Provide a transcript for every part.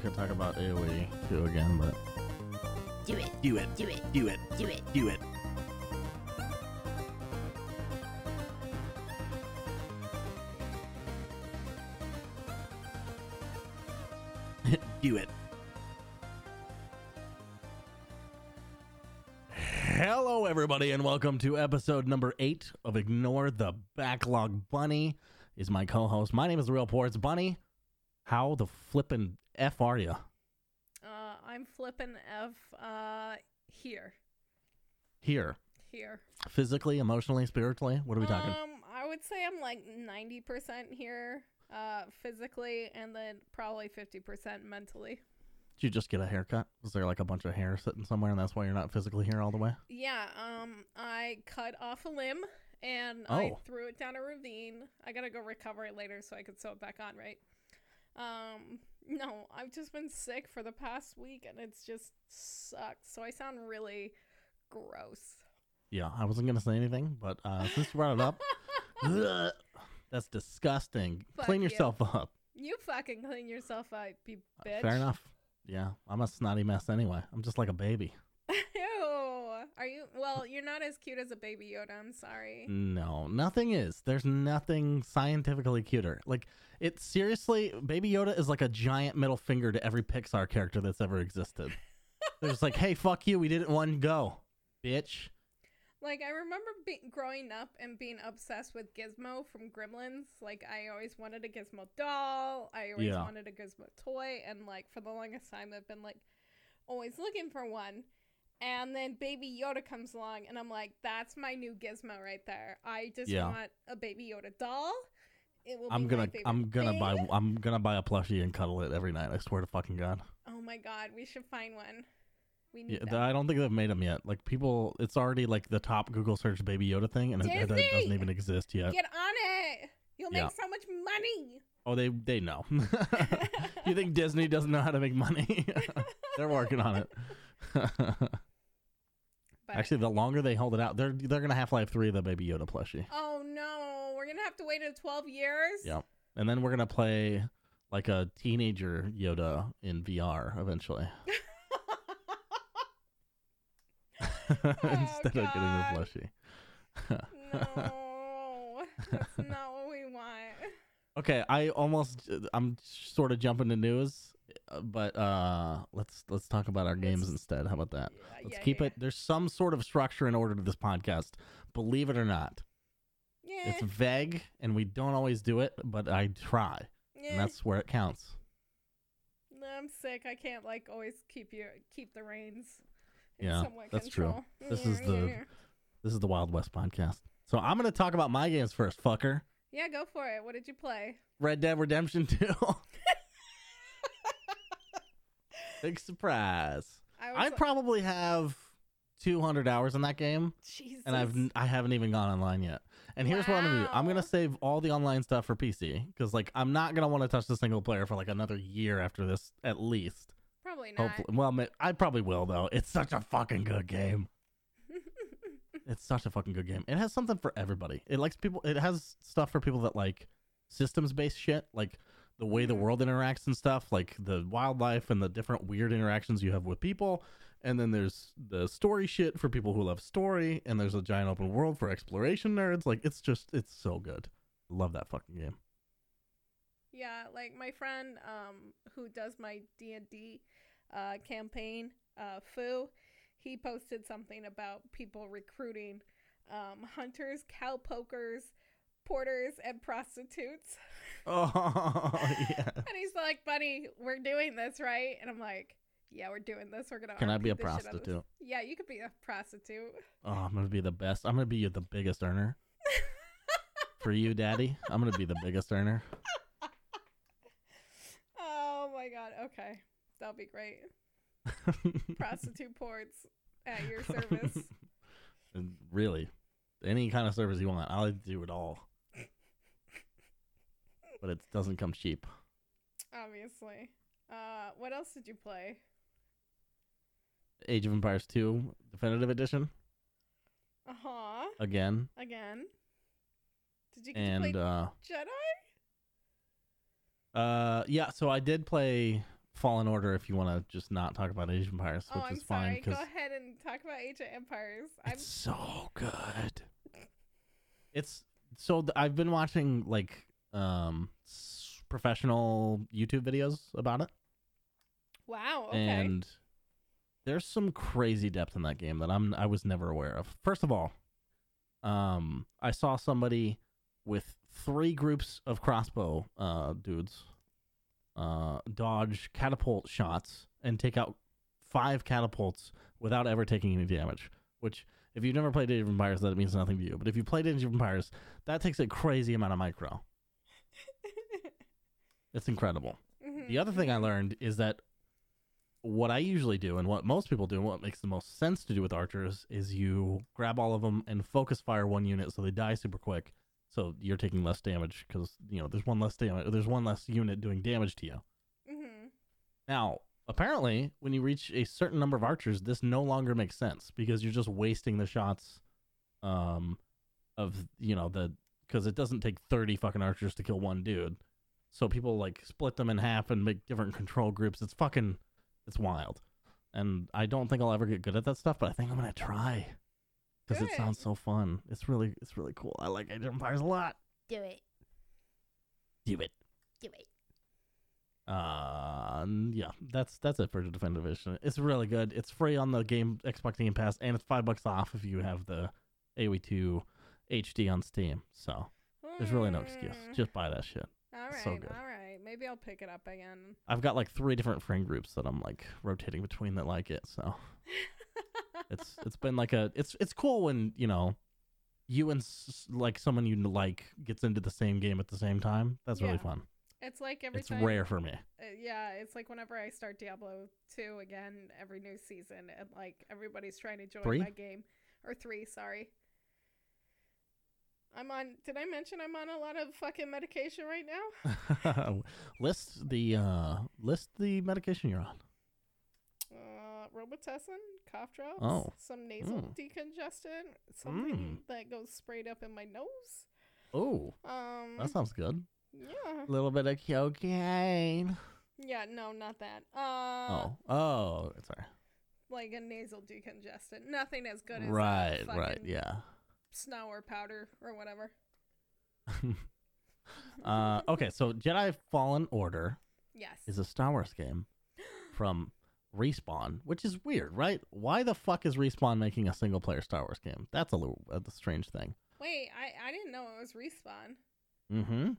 could talk about AoE 2 again, but Do it. do it, Do it. do it, Do it. do it. do it. Hello, everybody, and welcome to episode number eight of Ignore the Backlog. Bunny is my co-host. My name is Real Ports. Bunny, how the flippin' f are you? Uh, I'm flipping F uh, here. Here, Here. physically, emotionally, spiritually. What are we talking? Um, I would say I'm like 90% here uh, physically and then probably 50% mentally. Did you just get a haircut? Was there like a bunch of hair sitting somewhere, and that's why you're not physically here all the way? Yeah, um, I cut off a limb and I Oh. threw it down a ravine. I gotta go recover it later so I could sew it back on, right? Um, no, I've just been sick for the past week and it's just sucks. So I sound really gross. Yeah, I wasn't gonna say anything, but uh, since you brought it up, ugh, that's disgusting. Fuck Clean you. yourself up. You fucking clean yourself up, you bitch. Fair enough. Yeah, I'm a snotty mess anyway. I'm just like a baby. Are you? Well, you're not as cute as a baby Yoda. I'm sorry. No, nothing is. There's nothing scientifically cuter. Like it seriously, Baby Yoda is like a giant middle finger to every Pixar character that's ever existed. There's like, hey, fuck you, we did it one go, bitch. Like I remember be- growing up and being obsessed with Gizmo from Gremlins. Like I always wanted a Gizmo doll. I always Yeah. wanted a Gizmo toy, and like for the longest time, I've been like always looking for one. And then Baby Yoda comes along, and I'm like, "That's my new Gizmo right there. I just Yeah. want a Baby Yoda doll. It will. I'm be gonna, I'm gonna buy. I'm gonna buy a plushie and cuddle it every night. I swear to fucking god. Oh my god, we should find one. We need that. I don't think they've made them yet. Like people, it's already like the top Google search Baby Yoda thing, and it, it doesn't even exist yet. Get on it. You'll make Yeah. so much money. Oh, they they know. you think Disney doesn't know how to make money? they're working on it. But, Actually, the longer they hold it out, they're they're gonna Half Life Three the Baby Yoda plushie. oh no, we're gonna have to wait until 12 years. Yep. And then we're gonna play like a teenager Yoda in VR eventually, oh, instead of getting the plushie. No, that's not what we want. Okay, I almost I'm sort of jumping to news, but uh let's let's talk about our games Let's- instead. How about that? Yeah, Let's yeah, keep yeah. it. There's some sort of structure and order to this podcast. Believe it or not, Yeah, it's vague and we don't always do it, but I try, yeah. and that's where it counts. No, I'm sick. I can't like always keep you keep the reins. in Yeah, that's true. This is the-. This is the Wild West podcast. So I'm gonna talk about my games first, fucker. Yeah, go for it. What did you play? Red Dead Redemption 2. Big surprise. I I like- probably have 200 hours in that game. Jesus. and I've I haven't even gone online yet. And here's what I'm gonna do: I'm gonna save all the online stuff for PC because like I'm not gonna want to touch the single player for like another year after this at least. probably not. Hopefully, well, I probably will though. It's such a fucking good game. It's such a fucking good game. It has something for everybody. It likes people. It has stuff for people that like systems based shit, like the way the world interacts and stuff, like the wildlife and the different weird interactions you have with people. And then there's the story shit for people who love story, and there's a giant open world for exploration nerds. Like it's just it's so good. Love that fucking game. Yeah, like my friend um who does my D and D uh campaign, uh Fu, he posted something about people recruiting um hunters, cowpokers, porters, and prostitutes. Oh yeah. And he's like, Buddy, we're doing this, right? And I'm like, Yeah, we're doing this. We're gonna Can I be a RP the shit out of this." prostitute? Yeah, you could be a prostitute. Oh, I'm gonna be the best. I'm gonna be the biggest earner for you, Daddy. I'm gonna be the biggest earner. Oh my god, okay. That'll be great. Prostitute ports at your service. And really, any kind of service you want, I'll do it all. But it doesn't come cheap. Obviously. Uh, what else did you play? Age of Empires 2 Definitive Edition Uh huh. again, Again. Did you get to and play uh, Jedi? uh, yeah. So I did play Fallen Order if you want to just not talk about Age of Empires, oh, which I'm is fine sorry. Go ahead and talk about Age of Empires. I'm it's so good. It's so th- I've been watching like um professional YouTube videos about it, wow. Okay. and there's some crazy depth in that game that I'm I was never aware of. First of all, um, I saw somebody with three groups of crossbow uh dudes uh dodge catapult shots and take out five catapults without ever taking any damage. Which, if you've never played Age of Empires, that means nothing to you. But if you played Age of Empires, that takes a crazy amount of micro. It's incredible. Mhm, The other thing I learned is that what I usually do and what most people do and what makes the most sense to do with archers is you grab all of them and focus fire one unit so they die super quick. So you're taking less damage because you know there's one less damage. There's one less unit doing damage to you. Mhm. Now, apparently, when you reach a certain number of archers, this no longer makes sense because you're just wasting the shots, um, of you know the because it doesn't take thirty fucking archers to kill one dude. So people like split them in half and make different control groups. It's fucking, it's wild. And I don't think I'll ever get good at that stuff, but I think I'm gonna try because it sounds so fun. It's really, it's really cool. I like Age of Empires a lot. Do it. Do it. Do it. Uh, yeah, that's that's it for the definitive edition. It's really good. It's free on the game Xbox Game Pass, and it's five bucks off if you have the AOE2 HD on Steam. So there's really no excuse. Mm. Just buy that shit. All right. so. All right. Maybe I'll pick it up again. I've got like three different friend groups that I'm like rotating between that like it. So it's it's been like a it's it's cool when you know you and s- like someone you like gets into the same game at the same time. That's really Yeah. fun. It's like every It's time. rare for me. Uh, yeah, it's like whenever I start Diablo 2 again, every new season, and like everybody's trying to join Three? my game. Or 3, sorry. I'm on. Did I mention I'm on a lot of fucking medication right now? list the uh list the medication you're on. Uh, Robitussin, cough drops, Oh. some nasal Mm. decongestant, something that goes sprayed up in my nose. Oh, Um, that sounds good. yeah, A little bit of cocaine. yeah, no, not that. Uh, oh, oh, sorry. like a nasal decongestant. Nothing as good as Right, right, yeah. Snow or powder or whatever. uh, okay, so Jedi Fallen Order Yes. is a Star Wars game from Respawn, which is weird, right? Why the fuck is Respawn making a single player Star Wars game? That's a little a strange thing. Wait, I I didn't know it was respawn. Mm-hmm.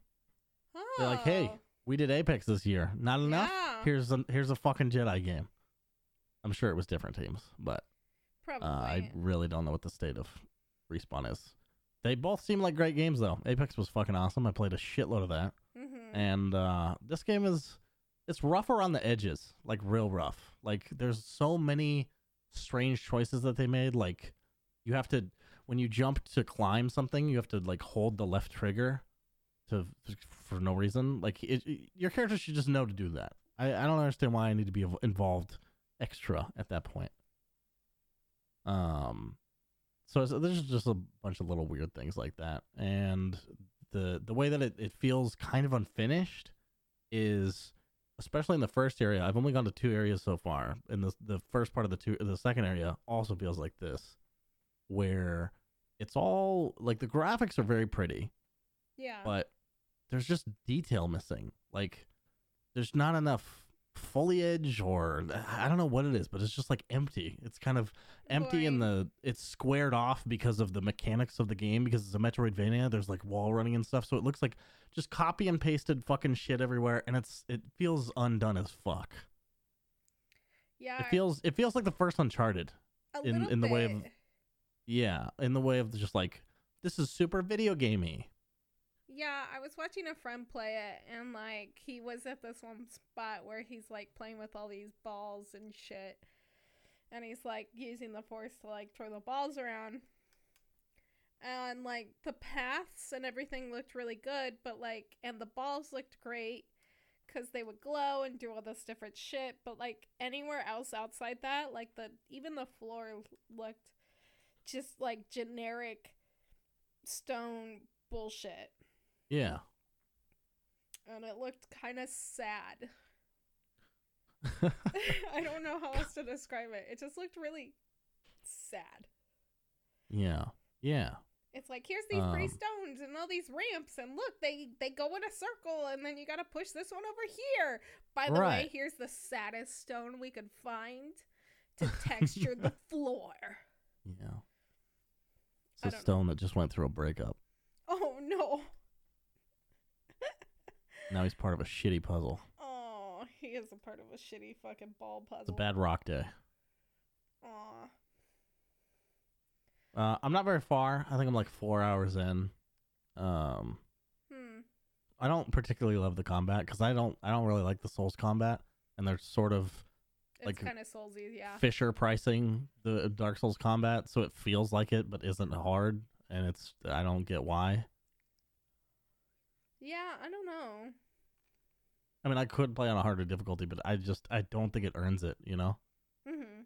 Oh. They're like, hey, we did Apex this year. Not enough. Yeah. Here's a here's a fucking Jedi game. I'm sure it was different teams, but probably. uh, I really don't know what the state of Respawn is. They both seem like great games though. Apex was fucking awesome. I played a shitload of that. mm-hmm. and uh, this game is it's rough around the edges, like real rough. Like there's so many strange choices that they made. Like you have to when you jump to climb something, you have to like hold the left trigger to for no reason. Like it, it- your character should just know to do that. I, I don't understand why I need to be involved extra at that point. Um, so, so there's just a bunch of little weird things like that, and the the way that it, it feels kind of unfinished is especially in the first area. I've only gone to two areas so far, and the the first part of the two the second area also feels like this, where it's all like the graphics are very pretty, yeah. but there's just detail missing. Like there's not enough foliage or I don't know what it is, but it's just like empty. It's kind of empty in the it's squared off because of the mechanics of the game because it's a Metroidvania. There's like wall running and stuff, so it looks like just copy and pasted fucking shit everywhere, and it's it feels undone as fuck. yeah. It feels it feels like the first Uncharted. in- in the way of- Yeah, in the way of just like this is super video gamey. Yeah, I was watching a friend play it, and like he was at this one spot where he's like playing with all these balls and shit, and he's like using the force to like throw the balls around, and like the paths and everything looked really good, but like and the balls looked great because they would glow and do all this different shit, but like anywhere else outside that, like the even the floor looked just like generic stone bullshit Yeah. and it looked kind of sad. I don't know how else to describe it. It just looked really sad. yeah. Yeah. It's like here's these Um, stones and all these ramps, and look, they they go in a circle, and then you got to push this one over here. By the way, here's the saddest stone we could find to texture the floor. Yeah. It's a don't know. stone that just went through a breakup. Oh no! Now he's part of a shitty puzzle. Oh, he is a part of a shitty fucking ball puzzle. It's a bad rock day. Aw. Uh, I'm not very far. I think I'm like four hours in. Um, Hmm. I don't particularly love the combat because I don't. I don't really like the Souls combat, and they're sort of It's Like, kind of soulsy, yeah. Fisher pricing the Dark Souls combat, so it feels like it, but isn't hard, and it's. I don't get why. Yeah, I don't know. I mean, I could play on a harder difficulty, but I just I don't think it earns it. You know. hmm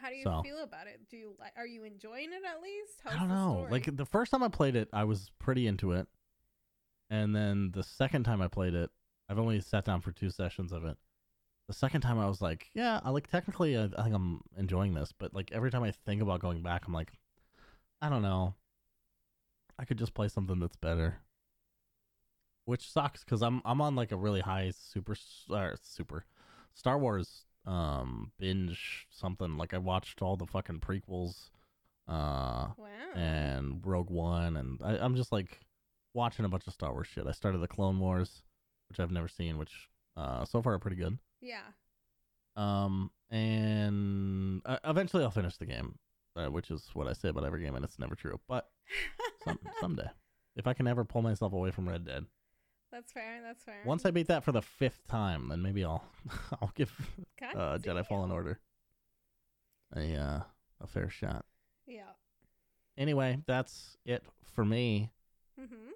How do you So. feel about it? Do you like? Are you enjoying it at least? I don't know. story? Like the first time I played it, I was pretty into it, and then the second time I played it, I've only sat down for two sessions of it. The second time I was like, yeah, I like technically, I, I think I'm enjoying this, but like every time I think about going back, I'm like, I don't know. I could just play something that's better. Which sucks because I'm I'm on like a really high super uh, super Star Wars um binge something like I watched all the fucking prequels uh wow. and Rogue One, and I, I'm just like watching a bunch of Star Wars shit. I started the Clone Wars, which I've never seen, which uh, so far are pretty good. yeah. Um, and uh, eventually I'll finish the game, uh, which is what I say about every game, and it's never true. But some, someday, if I can ever pull myself away from Red Dead, that's fair. That's fair. once I beat that for the fifth time, then maybe I'll I'll give God uh, Jedi Fallen. Order a uh, a fair shot. Yeah. Anyway, that's it for me. hmm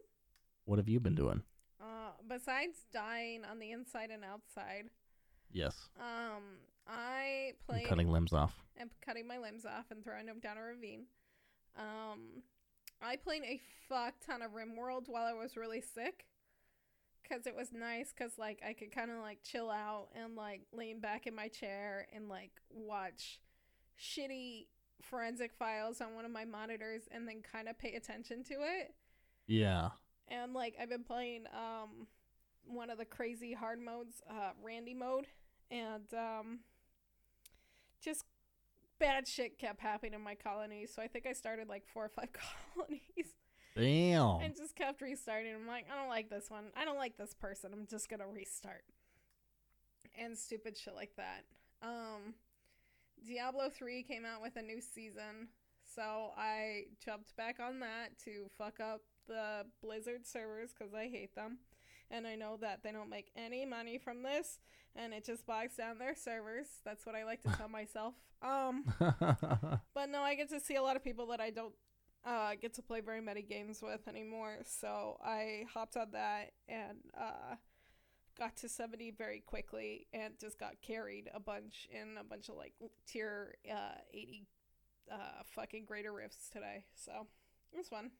What have you been doing? Uh, besides dying on the inside and outside, Yes. um, I I'm cutting limbs off. and cutting my limbs off and throwing them down a ravine. Um, I played a fuck ton of RimWorld while I was really sick. Cause it was nice, cause like I could kind of like chill out and like lean back in my chair and like watch shitty forensic files on one of my monitors and then kind of pay attention to it. Yeah. And like I've been playing um one of the crazy hard modes, uh Randy mode, and um just bad shit kept happening in my colonies. So I think I started like four or five colonies Damn. and just kept restarting. I'm like, I don't like this one. I don't like this person. I'm just gonna restart. And stupid shit like that. Um Diablo 3 came out with a new season. So I jumped back on that to fuck up the Blizzard servers because I hate them. And I know that they don't make any money from this and it just bogs down their servers. That's what I like to tell myself. Um but no, I get to see a lot of people that I don't uh, get to play very many games with anymore. So I hopped on that and uh, got to 70 very quickly and just got carried a bunch in a bunch of like tier uh, 80 uh, fucking greater rifts today. So it was fun.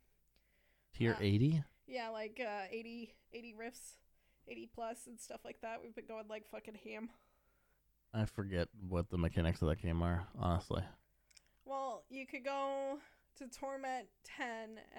Tier uh, 80? Yeah, like uh, 80, 80 rifts, 80 plus and stuff like that. We've been going like fucking ham. I forget what the mechanics of that game are, honestly. Well, you could go to Torment 10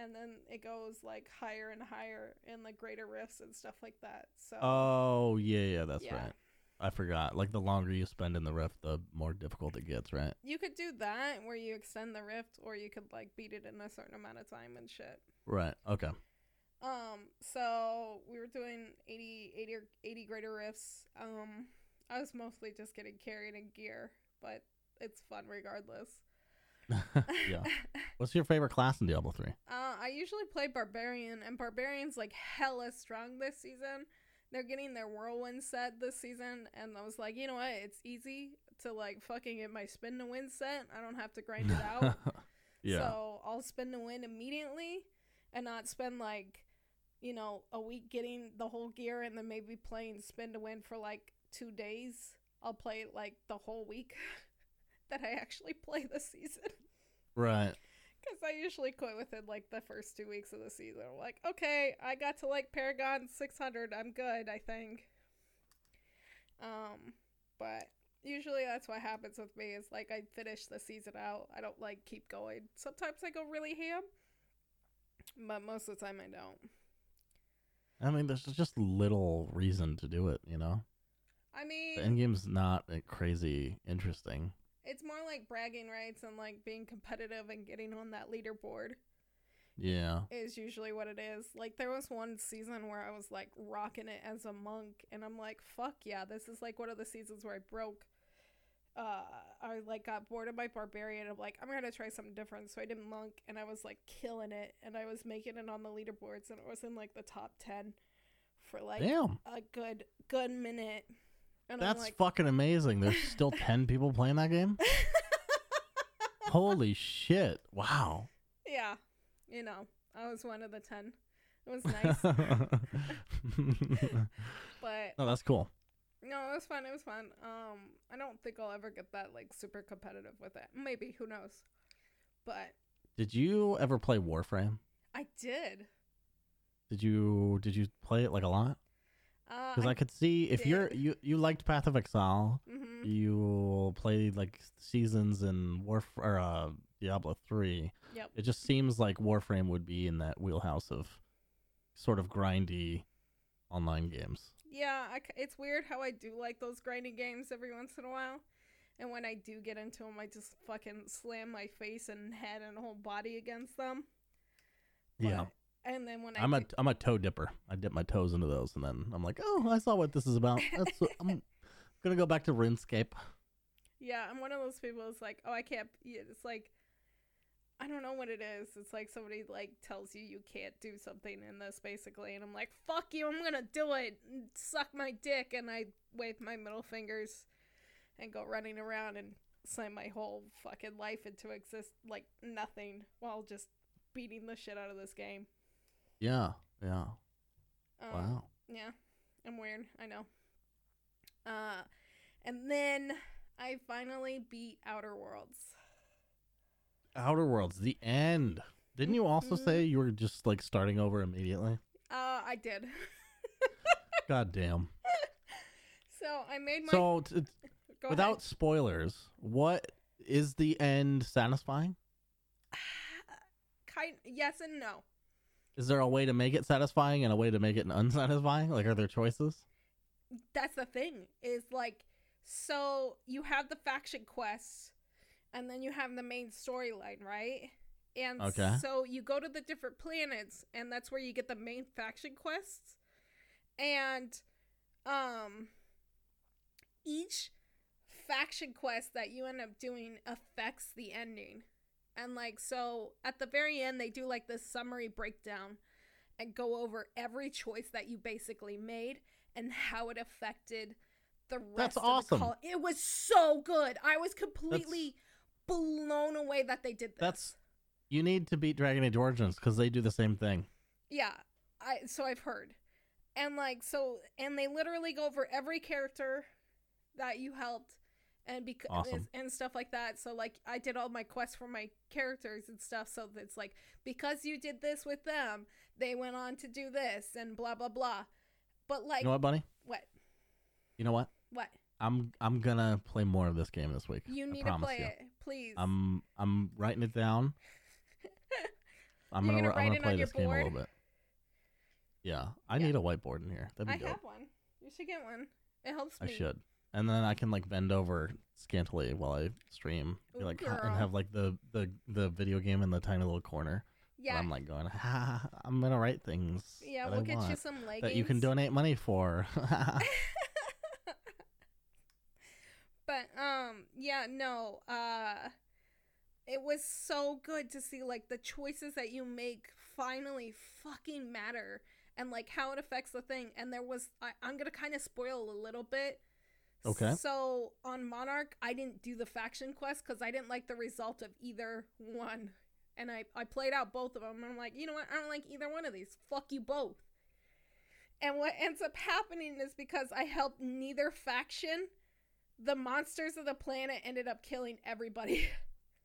and then it goes like higher and higher in the greater rifts and stuff like that. So Oh, yeah, yeah, that's Yeah. right. I forgot. Like, the longer you spend in the rift, the more difficult it gets, right? you could do that where you extend the rift or you could like beat it in a certain amount of time and shit. Right. Okay. Um so we were doing 80 80 or 80 greater rifts. Um I was mostly just getting carried in gear, but it's fun regardless. yeah. What's your favorite class in Diablo 3? Uh, I usually play Barbarian, and Barbarian's like hella strong this season. They're getting their Whirlwind set this season, and I was like, you know what? It's easy to like fucking get my spin to win set. I don't have to grind it out. yeah. So I'll spin to win immediately and not spend like, you know, a week getting the whole gear and then maybe playing spin to win for like two days. I'll play like the whole week that I actually play this season. right. Because I usually quit within like the first two weeks of the season. I'm like, okay, I got to like Paragon 600. I'm good, I think. Um, but usually that's what happens with me is like I finish the season out. I don't like keep going. Sometimes I go really ham, but most of the time I don't. I mean, there's just little reason to do it, you know? I mean, The end game's not uh, crazy interesting. it's more like bragging rights and like being competitive and getting on that leaderboard Yeah. is usually what it is. Like there was one season where I was like rocking it as a monk and I'm like, fuck yeah, this is like one of the seasons where I broke uh I like got bored of my barbarian. I'm like, I'm gonna try something different. So I did monk and I was like killing it and I was making it on the leaderboards and it was in like the top ten for like Damn. a good good minute. And That's like fucking amazing. There's still 10 people playing that game? Holy shit. Wow. Yeah. You know, I was one of the ten. It was nice. but no, that's cool. No, it was fun. It was fun. Um, I don't think I'll ever get that like super competitive with it. Maybe who knows? But Did you ever play Warframe? I did. Did you did you play it like a lot? Uh, Because I, could see if you're you you liked Path of Exile, hmm you played like seasons in Warf or uh, Diablo three. Yep. It just seems like Warframe would be in that wheelhouse of sort of grindy online games. Yeah, I it's weird how I do like those grinding games every once in a while, and when I do get into them, I just fucking slam my face and head and whole body against them. Yeah. And then when I I'm a do- I'm a toe dipper. I dip my toes into those, and then I'm like, oh, I saw what this is about. That's I'm gonna go back to RuneScape. Yeah, I'm one of those people that's like, oh, I can't. It's like, I don't know what it is. It's like somebody like tells you you can't do something in this basically, and I'm like, fuck you, I'm gonna do it. Suck my dick, and I wave my middle fingers, and go running around and slam my whole fucking life into exist like nothing while just beating the shit out of this game. Yeah, yeah. Um, Wow. Yeah, I'm weird. I know. Uh, and then I finally beat Outer Worlds. Outer Worlds, the end. Didn't you also Mhm. say you were just like starting over immediately? Uh, I did. God damn. so I made my. So, t- t- go without spoilers, what is the end satisfying? kind yes and no. Is there a way to make it satisfying and a way to make it unsatisfying? Like, are there choices? That's the thing. Is like, so you have the faction quests, and then you have the main storyline, right? And Okay. so you go to the different planets, and that's where you get the main faction quests. And um each faction quest that you end up doing affects the ending. And like so at the very end they do like this summary breakdown and go over every choice that you basically made and how it affected the rest That's of awesome. the call. It was so good. I was completely blown away that they did this. That's you need to beat Dragon Age Origins because they do the same thing. Yeah, I so I've heard, and like so, and they literally go over every character that you helped, and because Awesome. and stuff like that. So like I did all my quests for my characters and stuff. So it's like because you did this with them, they went on to do this and blah blah blah. But like You know what, Bunny? what You know what? what I'm I'm gonna play more of this game this week. you I need to play you. it, please. I'm I'm writing it down. I'm gonna, gonna I'm gonna play this game a little board? bit. Yeah, I Yeah. need a whiteboard in here. That'd be I dope. have one. You should get one. It helps I me. should, and then I can like bend over scantily while I stream, Ooh, like girl. and have like the the the video game in the tiny little corner. Yeah, I'm like going, ha, I'm gonna write things. yeah. We'll I get you some leggings that you can donate money for. but um yeah no uh it was so good to see like the choices that you make finally fucking matter and like how it affects the thing. And there was I, i'm gonna kind of spoil a little bit. Okay. so on monarch i didn't do the faction quest because i didn't like the result of either one. And I, I played out both of them and i'm like you know what? I don't like either one of these. Fuck you both. And what ends up happening is because i helped neither faction the monsters of the planet ended up killing everybody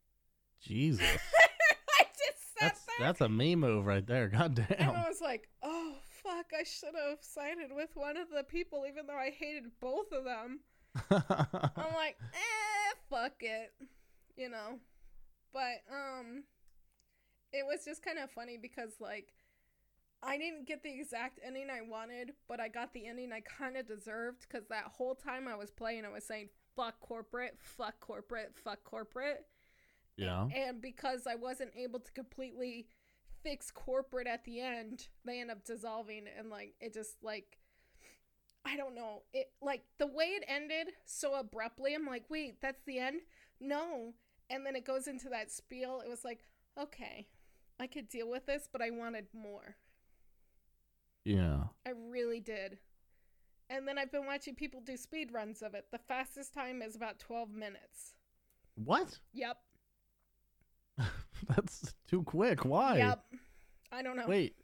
Jesus, i just sat that's there that's a me move right there. God damn. and. I was like, "Oh fuck I should have sided with one of the people, even though I hated both of them. I'm like, eh, fuck it, you know. But um, it was just kind of funny because like I didn't get the exact ending I wanted, but I got the ending I kind of deserved because that whole time I was playing, I was saying fuck corporate, fuck corporate, fuck corporate. yeah. And because I wasn't able to completely fix corporate at the end, they end up dissolving and like it just like I don't know. It like the way it ended so abruptly, I'm like, wait, that's the end? No. And then it goes into that spiel. It was like, okay, I could deal with this, but I wanted more. Yeah. I really did. And then I've been watching people do speed runs of it. The fastest time is about 12 minutes. What? Yep. That's too quick. Why? Yep. I don't know. Wait.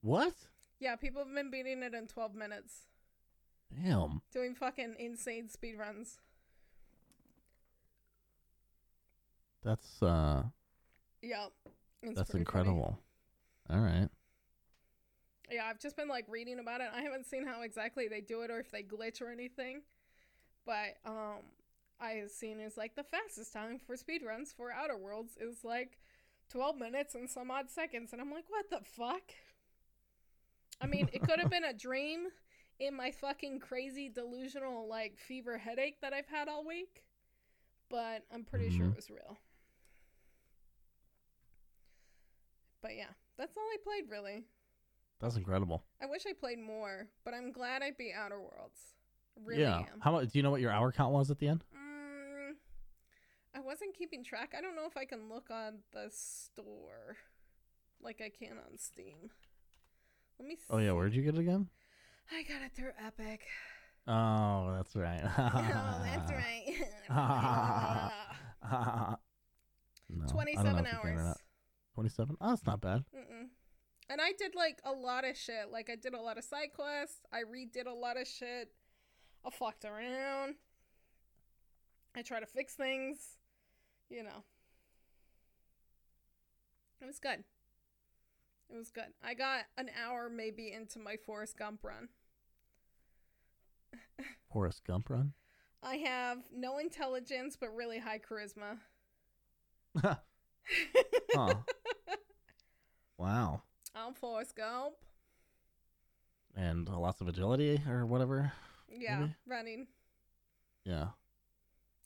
What? Yeah, people have been beating it in 12 minutes. Damn. Doing fucking insane speed runs. That's uh Yep. That's pretty funny. incredible. All right. Yeah, I've just been like reading about it. I haven't seen how exactly they do it or if they glitch or anything. But um I have seen is like the fastest time for speedruns for Outer Worlds is like 12 minutes and some odd seconds and I'm like, "What the fuck?" I mean, it could have been a dream in my fucking crazy delusional like fever headache that I've had all week, but I'm pretty sure Mhm. it was real. But yeah, that's all I played really. That's incredible. I wish I played more, but I'm glad I beat Outer Worlds. Really yeah. am. How much do you know what your hour count was at the end? Mm, I wasn't keeping track. I don't know if I can look on the store like I can on Steam. Let me see. Oh yeah, where'd you get it again? I got it through Epic. Oh, that's right. oh, that's right. no, I don't know 27 if you can or hours. 27? Oh, that's not bad. Mm-mm. And I did like a lot of shit. Like I did a lot of side quests. I redid a lot of shit. I fucked around. I try to fix things. You know. It was good. It was good. I got an hour maybe into my Forrest Gump run. Forrest Gump run? I have no intelligence but really high charisma. huh. Wow. I'm Forrest Gump. And lots of agility or whatever. Yeah, Really? running. Yeah.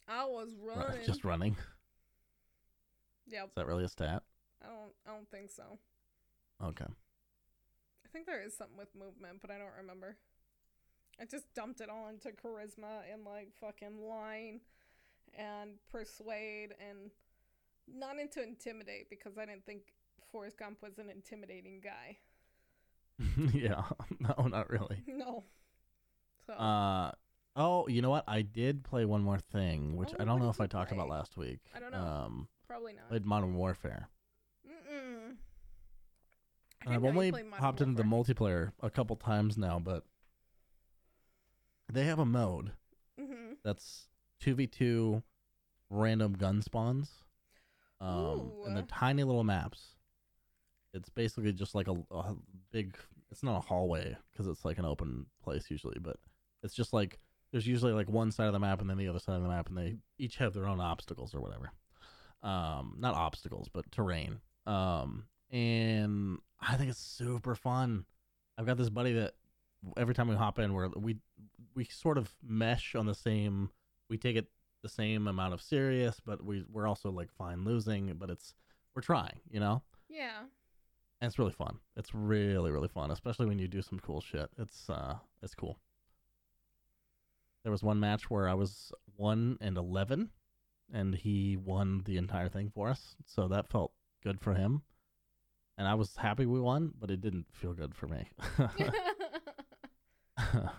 I was Ru- running. Just running. Yeah. Is that really a stat? I don't. I don't think so. Okay. I think there is something with movement, but I don't remember. I just dumped it all into charisma and like fucking line and persuade and not into intimidate because I didn't think Forrest Gump was an intimidating guy. yeah. No, not really. No. So Uh oh, you know what? I did play one more thing, which Oh, I don't know if I talked about last week. I don't know. Um probably not. played Modern Warfare. Mm-mm. I've didn't know you only hopped into the multiplayer a couple times now, but they have a mode Mhm. that's 2v2 random gun spawns. Um, and the tiny little maps. It's basically just like a, a big. It's not a hallway because it's like an open place usually, but it's just like there's usually like one side of the map and then the other side of the map, and they each have their own obstacles or whatever. Um, not obstacles, but terrain. Um, and I think it's super fun. I've got this buddy that every time we hop in, we're we we sort of mesh on the same. We take it the same amount of serious, but we we're also like fine losing, but it's we're trying, you know. Yeah. And it's really fun. It's really really fun, especially when you do some cool shit. It's uh it's cool. There was one match where I was 1 and 11 and he won the entire thing for us. So that felt good for him. And I was happy we won, but it didn't feel good for me.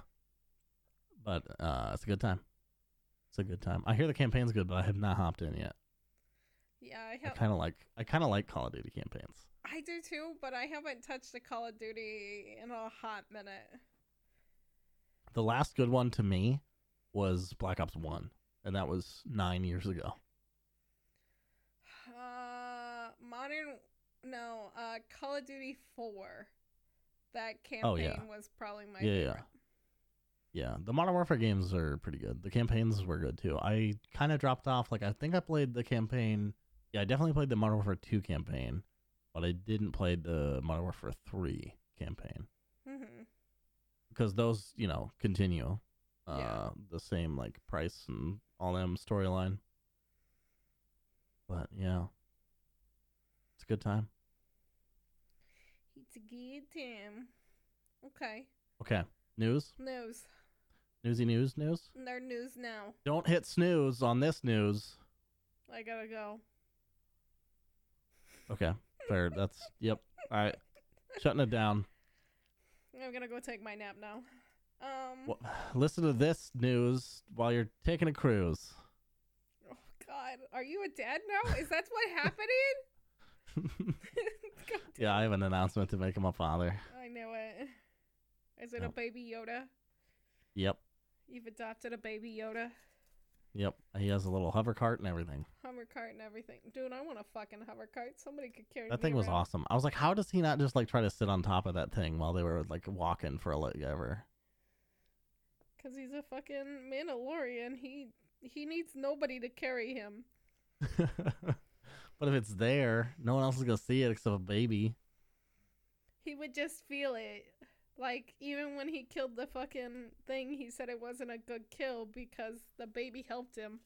but uh it's a good time. It's a good time. I hear the campaign's good, but I have not hopped in yet. yeah, I I have. kind of like I kind of like Call of Duty campaigns. I do too, but I haven't touched a Call of Duty in a hot minute. The last good one to me was Black Ops 1, and that was 9 years ago. Uh, modern, no, uh, Call of Duty Four that campaign Oh, yeah. was probably my Yeah, yeah. Yeah, the Modern Warfare games are pretty good. The campaigns were good too. I kind of dropped off. Like I think I played the campaign. Yeah, I definitely played the Modern Warfare 2 campaign, but I didn't play the Modern Warfare 3 campaign hmm because those, you know, continue uh Yeah. the same like price and all them storyline. But yeah. It's a good time. It's a good time. Okay. Okay. News? News. Newsy news news? Their news now. Don't hit snooze on this news. I gotta go. Okay. Fair. That's yep. All right. Shutting it down. I'm gonna go take my nap now. Um. Wha- Listen to this news while you're taking a cruise. Oh God, are you a dad now? Is that what happening? Yeah, I have an announcement to make him a father. I know it. Is it a baby Yoda? Yep. You've adopted a baby Yoda, Yep. He has a little hover cart and everything. hover cart and everything. Dude, I want a fucking hover cart. Somebody could carry That thing was around. awesome. I was like, how does he not just like try to sit on top of that thing while they were like walking for a like ever? Cause he's a fucking Mandalorian. He he needs nobody to carry him. but if it's there, no one else is gonna see it except a baby. He would just feel it. Like even when he killed the fucking thing, he said it wasn't a good kill because the baby helped him.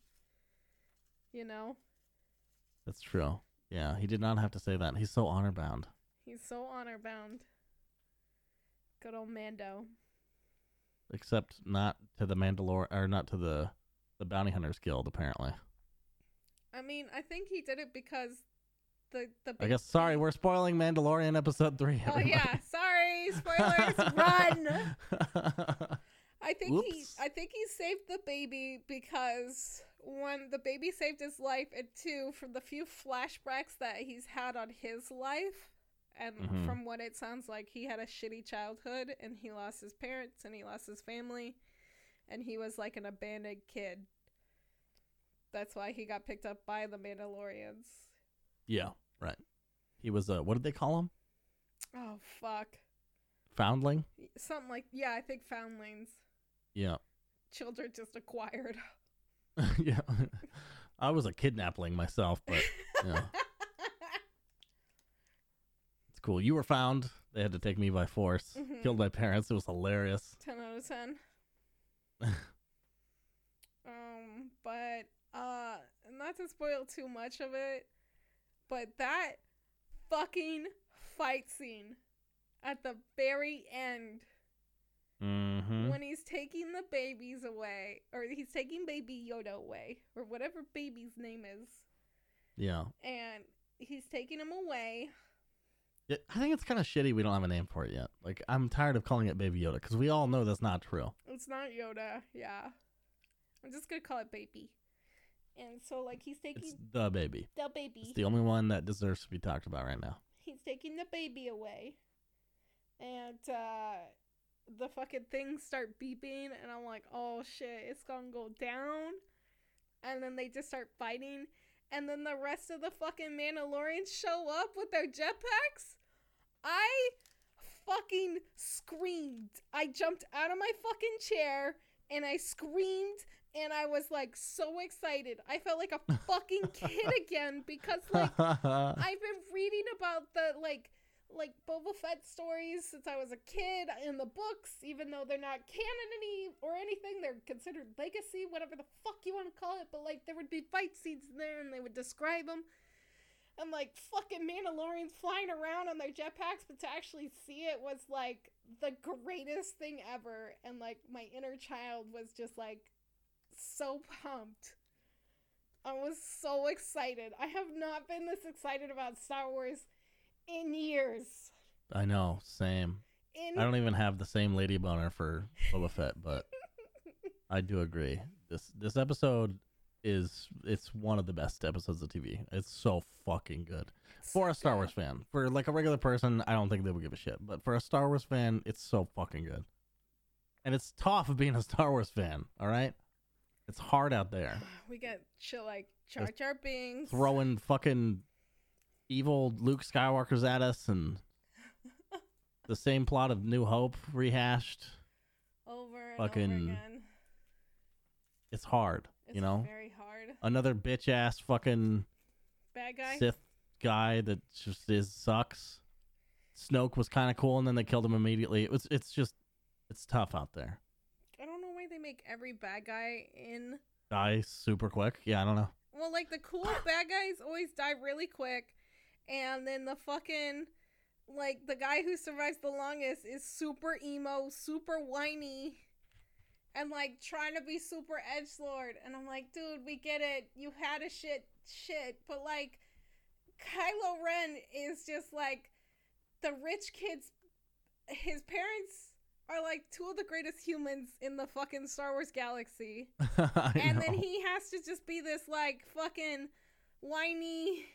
You know, That's true. Yeah, he did not have to say that. He's so honor bound. he's so honor bound. Good old Mando. Except not to the Mandalore or not to the the Bounty Hunters Guild, apparently. I mean, I think he did it because the the. I guess sorry, we're spoiling Mandalorian episode three. Oh yeah, sorry, spoilers. run. I think he I think he saved the baby because one the baby saved his life and two from the few flashbacks that he's had on his life and Mhm. from what it sounds like he had a shitty childhood and he lost his parents and he lost his family and he was like an abandoned kid. That's why he got picked up by the Mandalorians. yeah, right. He was a what did they call him? Oh fuck. Foundling. Something like yeah, I think foundlings. Yeah, Children just acquired. yeah. I was a kidnappling myself, but yeah, it's cool. You were found. They had to take me by force. Mhm. Killed my parents. It was hilarious. 10 out of 10. um, but uh not to spoil too much of it, but that fucking fight scene at the very end Mm-hmm. when he's taking the babies away or he's taking baby Yoda away or whatever baby's name is Yeah. and he's taking him away. Yeah, I think it's kind of shitty we don't have a name for it yet. Like, I'm tired of calling it Baby Yoda because we all know that's not true. It's not Yoda, yeah. I'm just going to call it baby. And so like he's taking It's the baby. the baby. It's the only one that deserves to be talked about right now. he's taking the baby away and uh the fucking things start beeping and i'm like oh shit it's gonna go down. And then they just start fighting and then the rest of the fucking mandalorians show up with their jetpacks. I fucking screamed. I jumped out of my fucking chair and i screamed and i was like so excited. I felt like a fucking kid again because like I've been reading about the like like Boba Fett stories since I was a kid in the books, even though they're not canon any or anything. They're considered legacy, whatever the fuck you want to call it. But like there would be fight scenes in there, and they would describe them, and like fucking Mandalorians flying around on their jetpacks. But to actually see it was like the greatest thing ever, and like my inner child was just like so pumped. I was so excited. I have not been this excited about Star Wars in years. I know, same. In I don't even have the same lady boner for Boba Fett, but I do agree. This this episode is it's one of the best episodes of TV. It's so fucking good. For a Star Wars fan. For like a regular person, I don't think they would give a shit. But for a Star Wars fan, it's so fucking good. And it's tough being a Star Wars fan, all right? It's hard out there. we get shit like Jar Jar Binks. Throwing fucking evil Luke Skywalkers at us and the same plot of New Hope rehashed. over and Fucking over again. It's hard, It's you know. very hard. Another bitch ass fucking Bad guy. Sith guy that just is sucks. Snoke was kind of cool, and then they killed him immediately. It was. It's just. It's tough out there. I don't know why they make every bad guy in. Die super quick. Yeah, I don't know. Well, like the cool bad guys always die really quick, and then the fucking like the guy who survives the longest is super emo, super whiny, and like trying to be super edge lord. And I'm like, dude, we get it. You had a shit shit, but like Kylo Ren is just like the rich kids. His parents are like two of the greatest humans in the fucking Star Wars galaxy and then he has to just be this like fucking whiny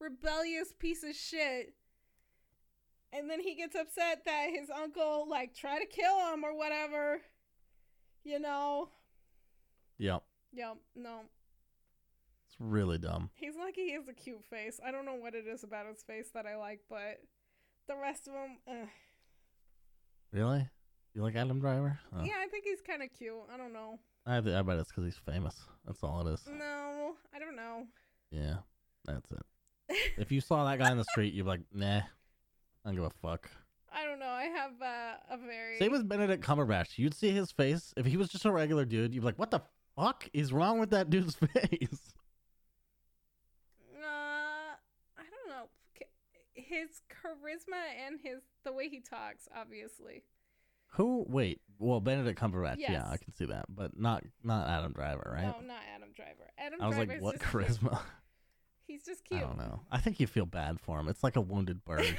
rebellious piece of shit and then he gets upset that his uncle like try to kill him or whatever you know Yep. yep no It's really dumb. he's lucky he has a cute face i don't know what it is about his face that i like but the rest of him uh, Really? You like Adam Driver? Oh. yeah i think he's kind of cute i don't know I, I bet it's because he's famous. That's all it is. no i don't know Yeah, that's it. If you saw that guy in the street, you'd be like, nah, I don't give a fuck. i don't know i have uh, a very Same as Benedict Cumberbatch. You'd see his face. If he was just a regular dude, you'd be like, what the fuck is wrong with that dude's face? Uh, I don't know. His charisma and his the way he talks, obviously. Who? Wait. Well, Benedict Cumberbatch. Yeah, I can see that, but not not Adam Driver, right? No, not Adam Driver. Adam Driver. I was Driver's like, what charisma? He's just I don't know. I think you feel bad for him. It's like a wounded bird.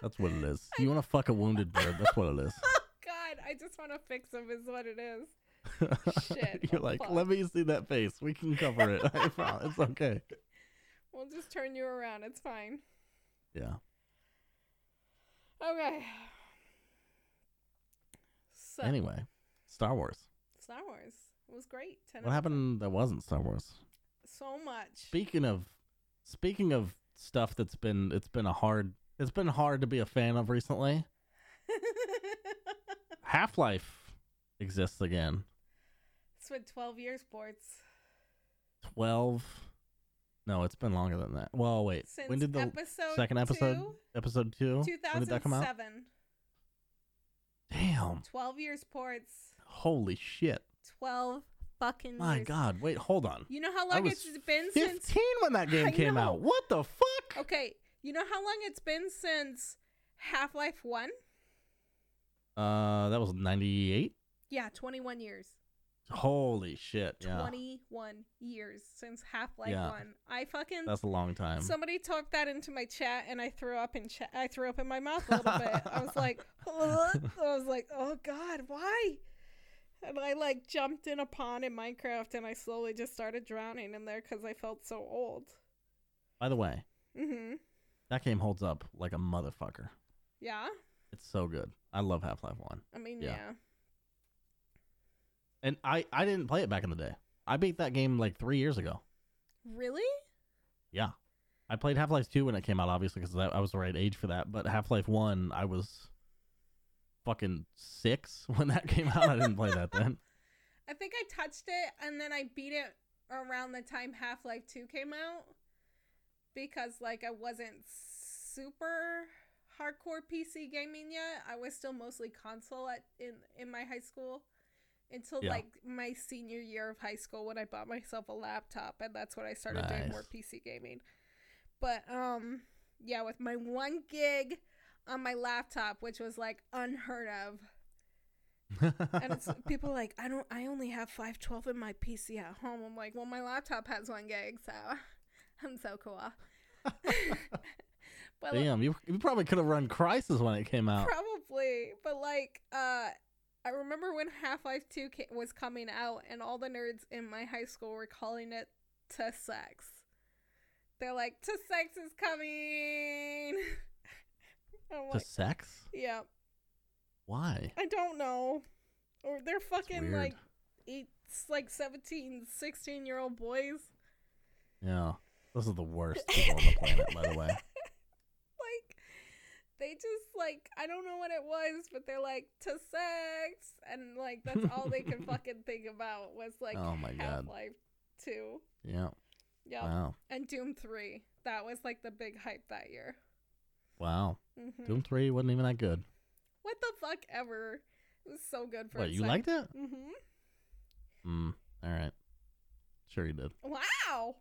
That's what it is. You want to fuck a wounded bird? That's what it is. Oh, God, I just want to fix him. Is what it is. Shit, You're oh, like, fuck. let me see that face. We can cover it. It's okay. We'll just turn you around. It's fine. Yeah. Okay. So Anyway, Star Wars. Star Wars it was great. 10 What happened that wasn't Star Wars? 10. So much. Speaking of speaking of stuff that's been it's been a hard it's been hard to be a fan of recently. Half-Life exists again. it's been 12 years, sports. 12 No, it's been longer than that. Well, wait. Since when did the episode second episode two, episode 2 when did that come out? 2007. Damn. 12 years ports. Holy shit. 12 fucking My years. god. Wait, hold on. You know how long it's been 15 since when that game I came know. out. What the fuck? Okay, you know how long it's been since Half-Life 1? Uh that was 98. Yeah, 21 years. Holy shit. Yeah. 21 years since Half-Life Yeah. 1. I fucking That's a long time. Somebody talked that into my chat and I threw up in chat. I threw up in my mouth a little bit. I was like, "Ugh." I was like, oh god, why? And I like jumped in a pond in Minecraft and I slowly just started drowning in there because I felt so old. By the way, Mhm. that game holds up like a motherfucker. Yeah. It's so good. I love Half-Life 1. I mean, Yeah. yeah. And I I didn't play it back in the day. I beat that game like 3 years ago. Really? Yeah. I played Half-Life 2 when it came out obviously cuz I, I was the right age for that, but Half-Life 1 I was fucking 6 when that came out. I didn't play that then. I think I touched it and then I beat it around the time Half Life 2 came out because, like, I wasn't super hardcore PC gaming yet. I was still mostly console at, in, in my high school until, Yeah. like, my senior year of high school when I bought myself a laptop and that's when I started doing more PC gaming. But, um, yeah, with my one gig on my laptop, which was, like, unheard of and it's people are like I don't I only have 512 in my PC at home. I'm like, well, my laptop has one gig, so I'm so cool. but like, Damn, you you probably could have run Crysis when it came out. probably, but like, uh, I remember when Half Life Two ca- was coming out, and all the nerds in my high school were calling it to sex. They're like, to sex is coming. To like, sex? yeah, Why? I don't know. Or they're fucking like eight, like 17, 16 year old boys. Yeah. Those are the worst people on the planet, by the way. Like, they just like I don't know what it was, but they're like to sex, and like that's all they could fucking think about was like Oh my God. Half Life Two. Yeah. Yeah, Wow. and Doom Three. That was like the big hype that year. Wow. hmm Doom three wasn't even that good. What the fuck ever? It was so good for What you liked it? Mm Mhm. Hmm. All right. Sure you did. Wow.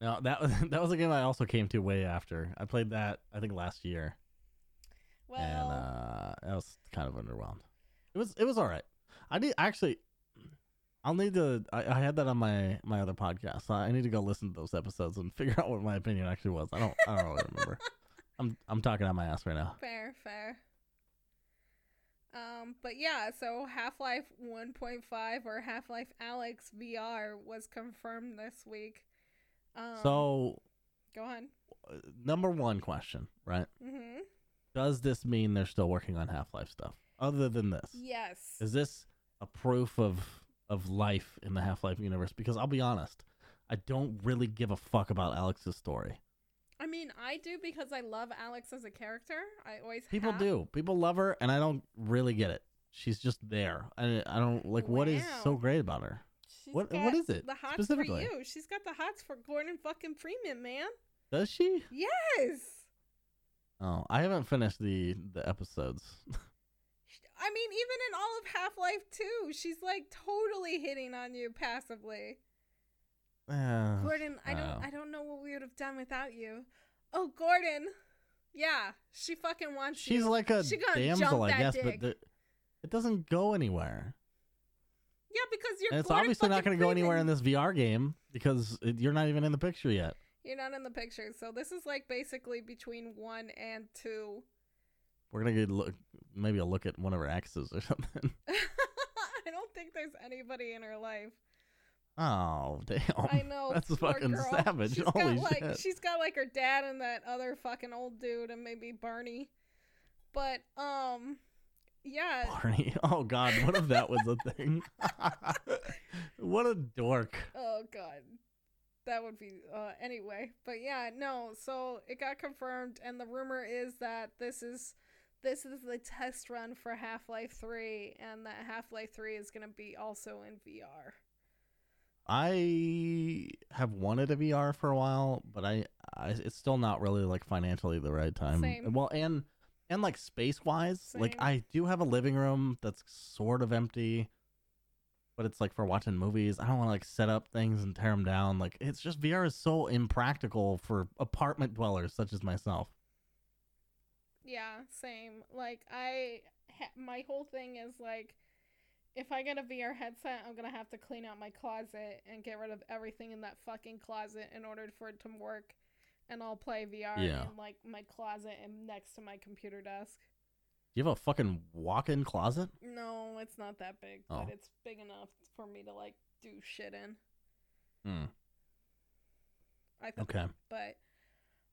No, that was that was a game I also came to way after. I played that I think last year, Well, and uh, I was kind of underwhelmed. It was it was all right. I need actually. I'll need to. I, I had that on my my other podcast. So I need to go listen to those episodes and figure out what my opinion actually was. I don't. I don't really remember. I'm I'm talking out my ass right now. fair, fair. Um, but yeah, so Half Life 1.5 or Half Life Alyx VR was confirmed this week. Um, So go on. uh, number one question, right? Mm-hmm. Does this mean they're still working on Half Life stuff? Other than this, Yes. Is this a proof of of life in the Half Life universe? Because I'll be honest, I don't really give a fuck about Alyx's story. I mean, I do because I love Alyx as a character. I always People have. do. People love her, and I don't really get it. She's just there. I I don't like what is so great about her. She's What- what is it, The hots specifically? for you. She's got the hots for Gordon fucking Freeman, man. Does she? Yes. Oh, I haven't finished the the episodes. I mean, even in all of Half Life 2, she's like totally hitting on you passively. Eh, Gordon, I don't wow. I don't know what we would have done without you. Oh, Gordon. Yeah, she fucking wants She's you. like a She damsel, I guess, dick. but the, it doesn't go anywhere. Yeah, because you're And it's Gordon obviously not going to go anywhere in this VR game because it, you're not even in the picture yet. You're not in the picture. So this is like basically between 1 and 2. We're gonna get look, maybe a look at one of her exes or something. I don't think there's anybody in her life. Oh damn! I know. That's fucking girl. savage. She's Holy got like she's got like her dad and that other fucking old dude and maybe Barney. But um yeah. Barney. Oh god, what if that was a thing? what a dork. Oh god. That would be uh anyway. But yeah, no, so it got confirmed and the rumor is that this is this is the test run for Half-Life 3 and that Half-Life 3 is going to be also in VR. I have wanted a VR for a while, but I, I it's still not really like financially the right time. Same. Well, and and like space wise, like I do have a living room that's sort of empty, but it's like for watching movies. I don't want to like set up things and tear them down. Like it's just VR is so impractical for apartment dwellers such as myself. Yeah, same. Like I, ha- my whole thing is like, if I get a VR headset, I'm gonna have to clean out my closet and get rid of everything in that fucking closet in order for it to work, and I'll play VR Yeah. in like my closet and next to my computer desk. Do you have a fucking walk-in closet? No, it's not that big, Oh. but it's big enough for me to like do shit in. Hmm. I think. Okay. But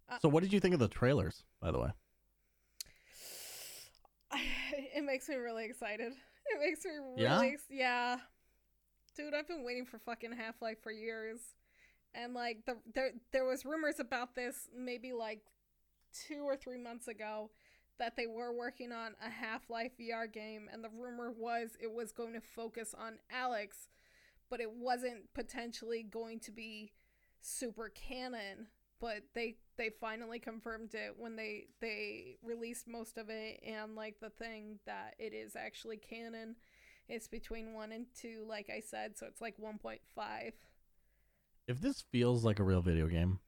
Uh, So, what did you think of the trailers, by the way? It makes me really excited. It makes me really Yeah? ex- yeah. Dude, I've been waiting for fucking Half-Life for years. And like the there there was rumors about this maybe like 2 or 3 months ago that they were working on a Half-Life VR game and the rumor was it was going to focus on Alyx, but it wasn't potentially going to be super canon but they they finally confirmed it when they they released most of it and like the thing that it is actually canon it's between 1 and 2 like i said so it's like 1.5 if this feels like a real video game,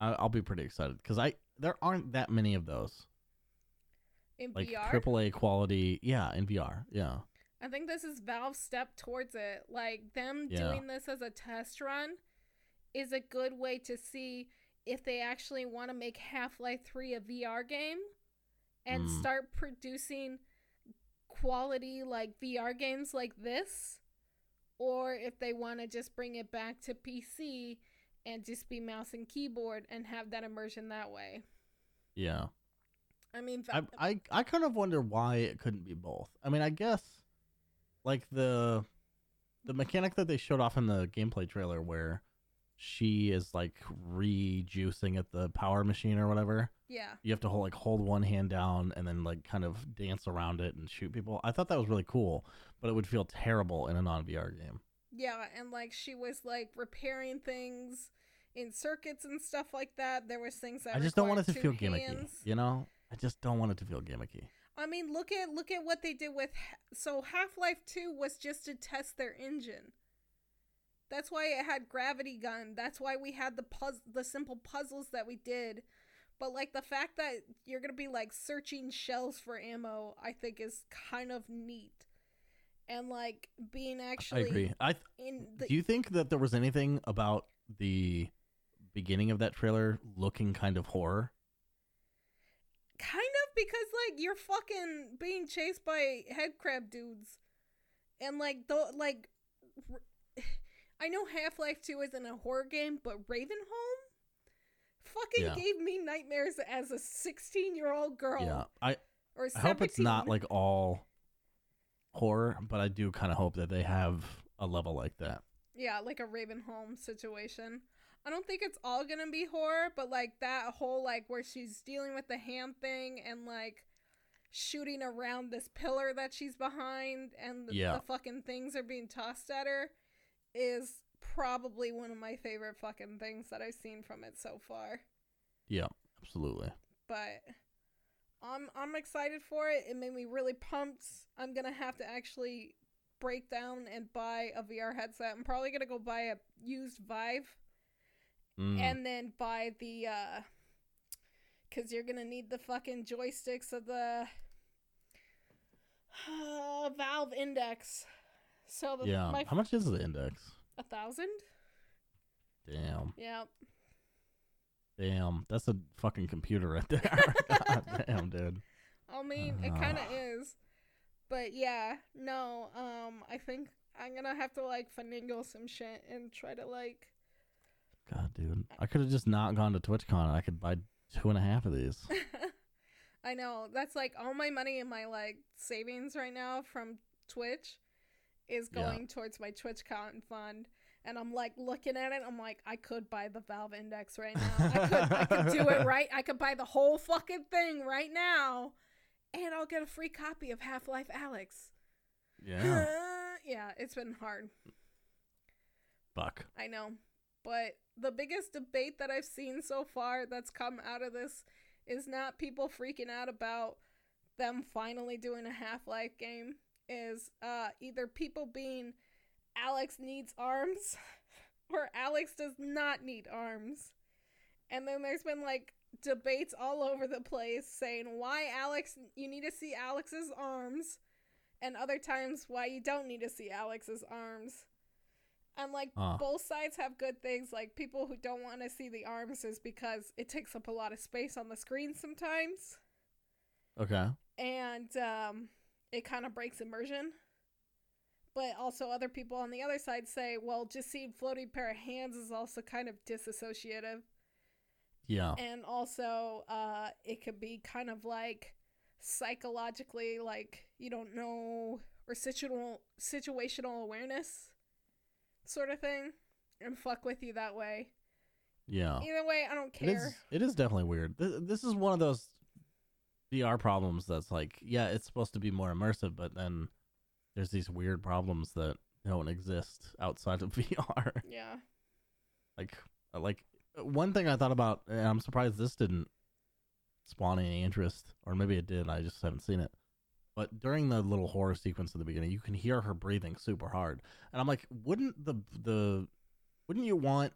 I, I'll be pretty excited because I there aren't that many of those in like VR AAA quality. Yeah, in VR. Yeah, I think this is Valve's step towards it like them Yeah. doing this as a test run is a good way to see if they actually want to make Half-Life 3 a VR game and Mm. start producing quality like VR games like this or if they want to just bring it back to PC and just be mouse and keyboard and have that immersion that way. yeah. I mean, I, I I kind of wonder why it couldn't be both. I mean, I guess like the the mechanic that they showed off in the gameplay trailer where she is like rejuicing at the power machine or whatever. Yeah. You have to hold like hold one hand down and then like kind of dance around it and shoot people. I thought that was really cool, but it would feel terrible in a non VR game. Yeah, and like she was like repairing things in circuits and stuff like that. There was things that I just don't want it to feel too gimmicky. hands. You know? I just don't want it to feel gimmicky. I mean, look at look at what they did with so Half-Life 2 was just to test their engine. That's why it had gravity gun. That's why we had the puz- the simple puzzles that we did. But like the fact that you're going to be like searching shells for ammo, I think is kind of neat. And like being actually I agree. I th- in the do you think that there was anything about the beginning of that trailer looking kind of horror? Kind of because like you're fucking being chased by head crab dudes, and like the like, r- I know Half Life Two isn't a horror game, but Ravenholm, fucking Yeah. gave me nightmares as a 16 year old girl. Yeah. I or I hope it's not like all horror, but I do kind of hope that they have a level like that. yeah, like a Ravenholm situation. I don't think it's all gonna be horror, but like that whole like where she's dealing with the hand thing and like shooting around this pillar that she's behind and the, Yeah. the fucking things are being tossed at her is probably one of my favorite fucking things that I've seen from it so far. Yeah, absolutely. But I'm I'm excited for it. It made me really pumped. I'm gonna have to actually break down and buy a VR headset. I'm probably gonna go buy a used Vive Mm, and then buy the uh because you're gonna need the fucking joysticks of the uh, valve index so the, yeah. my How much is the index? a thousand Damn. yeah Damn. That's a fucking computer right there. God damn, dude. i mean it kind of is but yeah no um i think i'm gonna have to like finagle some shit and try to like God, dude. I could have just not gone to TwitchCon. I could buy two and a half of these. I know. That's like all my money in my like savings right now from Twitch is Yeah. going towards my TwitchCon fund. And I'm like looking at it, I'm like, I could buy the Valve Index right now. I could I could do it right. I could buy the whole fucking thing right now. And I'll get a free copy of Half Life Alyx. Yeah. yeah, it's been hard. Fuck. I know. But the biggest debate that I've seen so far that's come out of this is not people freaking out about them finally doing a Half Life game, is uh, either people being Alyx needs arms or Alyx does not need arms. And then there's been like debates all over the place saying why Alyx, you need to see Alyx's arms, and other times why you don't need to see Alyx's arms. And like Huh. both sides have good things. Like people who don't want to see the arms is because it takes up a lot of space on the screen sometimes, Okay. and um, it kind of breaks immersion. But also, other people on the other side say, well, just seeing floating pair of hands is also kind of disassociative. Yeah. And also, uh, it could be kind of like psychologically, like you don't know, or situational situational awareness sort of thing, and fuck with you that way. Yeah. Either way, I don't care. It is definitely weird. Th- This is one of those VR problems that's like, yeah, it's supposed to be more immersive, but then there's these weird problems that don't exist outside of VR. Yeah. like, uh, like one thing I thought about, and I'm surprised this didn't spawn any interest, or maybe it did. I just haven't seen it. But during the little horror sequence at the beginning, you can hear her breathing super hard, and I'm like, wouldn't the the wouldn't you want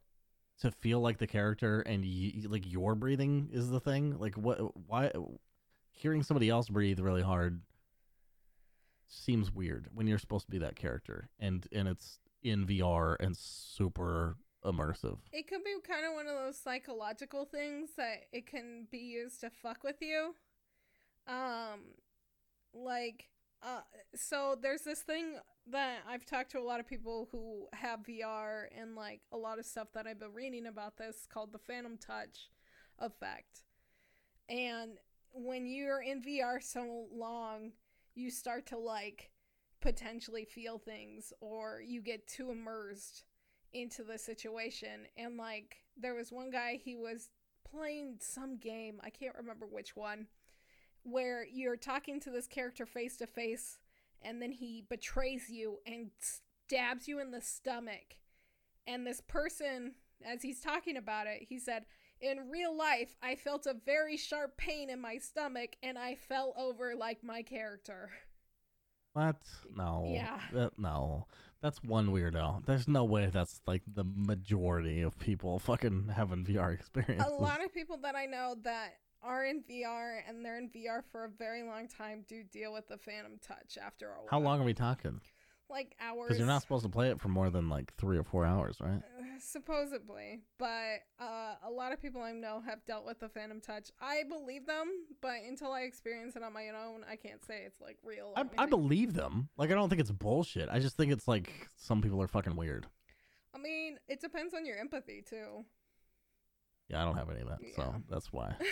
to feel like the character and y- like your breathing is the thing? Like what? Why? Hearing somebody else breathe really hard seems weird when you're supposed to be that character, and and it's in VR and super immersive. It could be kind of one of those psychological things that it can be used to fuck with you. Um, like, uh, so there's this thing that I've talked to a lot of people who have VR and like a lot of stuff that I've been reading about this called the Phantom Touch effect. And when you're in VR so long, you start to like potentially feel things or you get too immersed into the situation. And like, there was one guy, he was playing some game, I can't remember which one, where you're talking to this character face to face, and then he betrays you and stabs you in the stomach. And this person, as he's talking about it, he said, in real life, I felt a very sharp pain in my stomach and I fell over like my character. What? No. Yeah. That, no. That's one weirdo. There's no way that's like the majority of people fucking having VR experiences. A lot of people that I know that are in VR and they're in VR for a very long time do deal with the Phantom Touch after a while. How long are we talking? Like hours. Because you're not supposed to play it for more than like three or four hours, right? Uh, supposedly, but uh, a lot of people I know have dealt with the Phantom Touch. I believe them, but until I experience it on my own, I can't say it's like real. I, I believe them. Like, I don't think it's bullshit. I just think it's like some people are fucking weird. I mean, it depends on your empathy too. Yeah, I don't have any of that, so that's why.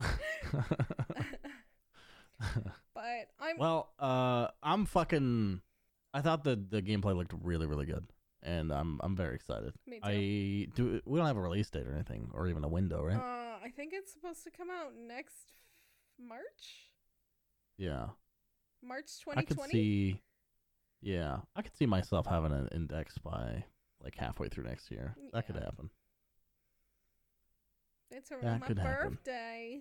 but I'm well, uh, I'm fucking. I thought the the gameplay looked really really good, and I'm I'm very excited. me too. I do. We don't have a release date or anything, or even a window, right? Uh, I think it's supposed to come out next March, yeah, March I could 2020. see. Yeah, I could see myself having an index by like halfway through next year. That could Yeah. happen. It's around that my could happen. birthday.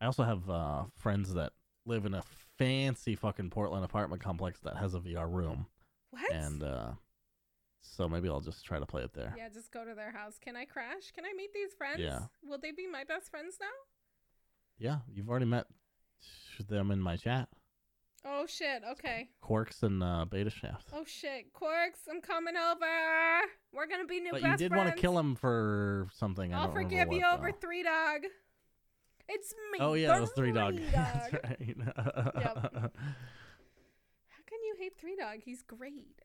I also have uh, friends that live in a fancy fucking Portland apartment complex that has a VR room, What? and uh, so maybe I'll just try to play it there. yeah, just go to their house. Can I crash? Can I meet these friends? Yeah. Will they be my best friends now? Yeah, you've already met them in my chat. Oh shit. Okay. Quarks and uh, Beta Shaft. Oh shit. Quarks, I'm coming over. We're gonna be new but you did friends. want to kill him for something. I I'll forgive what, you over though. Three Dog. It's me. Oh yeah, the it was Three Dog. That's right. How can you hate Three Dog? He's great.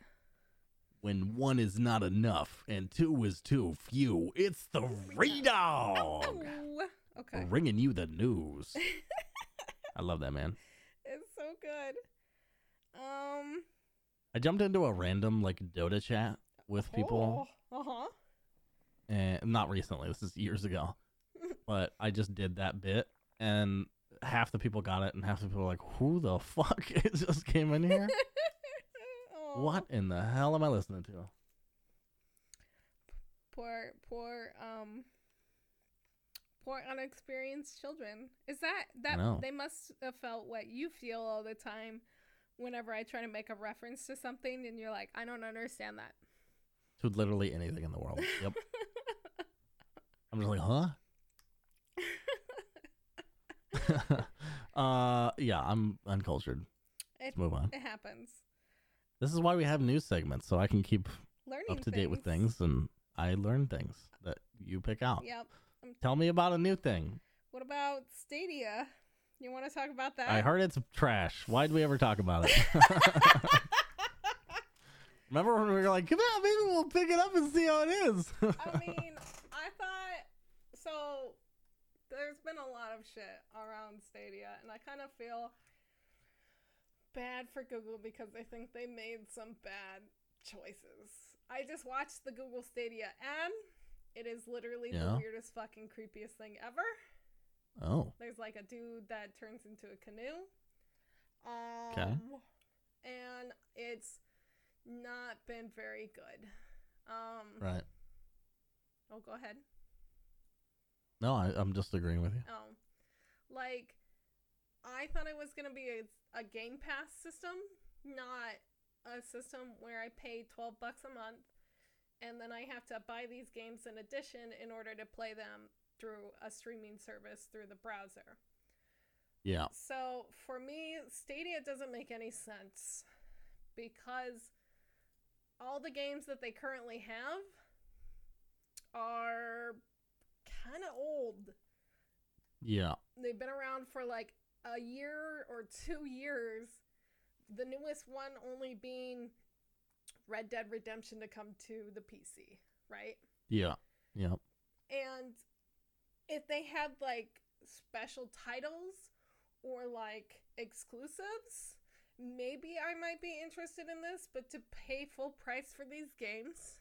when one is not enough and two is too few, it's the Three Dog. Oh. Okay. Bringing you the news. I love that man. It's so good. Um. I jumped into a random like Dota chat with people, Uh huh. and not recently. This is years ago, but I just did that bit, and half the people got it, and half the people were like, "Who the fuck it just came in here? what in the hell am I listening to?" Poor, poor, um, poor unexperienced children. Is that that they must have felt what you feel all the time? Whenever I try to make a reference to something, and you're like, I don't understand that. To literally anything in the world. Yep. I'm just like, huh? uh, yeah, I'm uncultured. it, Let's move on. it happens. This is why we have news segments, so I can keep Learning up to date with things, and I learn things that you pick out. Yep. Tell me about a new thing. What about Stadia? You want to talk about that? I heard it's trash. Why'd we ever talk about it? Remember when we were like, come on, maybe we'll pick it up and see how it is? I mean, I thought so. There's been a lot of shit around Stadia, and I kind of feel bad for Google because I think they made some bad choices. I just watched the Google Stadia ad. It is literally Yeah. the weirdest, fucking, creepiest thing ever. oh, There's like a dude that turns into a canoe. Um, 'Kay. And it's not been very good. Um, right. Oh, go ahead. No, I, I'm just agreeing with you. Oh, like I thought it was gonna be a, a Game Pass system, not a system where I pay twelve bucks a month, and then I have to buy these games in addition in order to play them through a streaming service through the browser. Yeah. So for me, Stadia doesn't make any sense because all the games that they currently have are kind of old. Yeah. They've been around for like a year or two years. The newest one only being Red Dead Redemption 2 come to the PC, right? Yeah. Yeah. And if they had like special titles or like exclusives, maybe I might be interested in this, but to pay full price for these games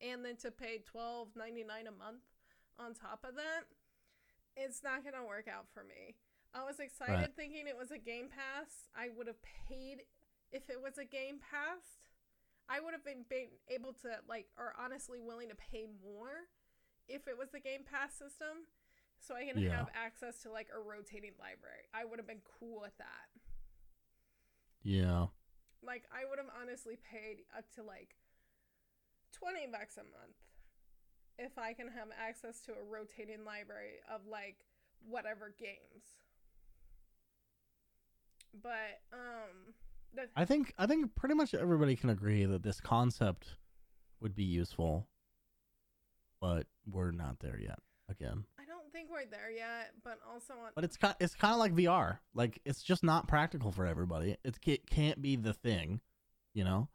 and then to pay twelve ninety nine a month on top of that, it's not gonna work out for me. I was excited Right. thinking it was a Game Pass. I would have paid if it was a Game Pass. I would have been, been able to like, or honestly willing to pay more if it was the Game Pass system, so I can Yeah. have access to like a rotating library. I would have been cool with that. Yeah. Like I would have honestly paid up to like 20 bucks a month if I can have access to a rotating library of like whatever games. But um the I think I think pretty much everybody can agree that this concept would be useful, but we're not there yet. Again, I don't think we're there yet, but also on but it's kind it's kind of like VR. Like it's just not practical for everybody. It's, it can't be the thing, you know.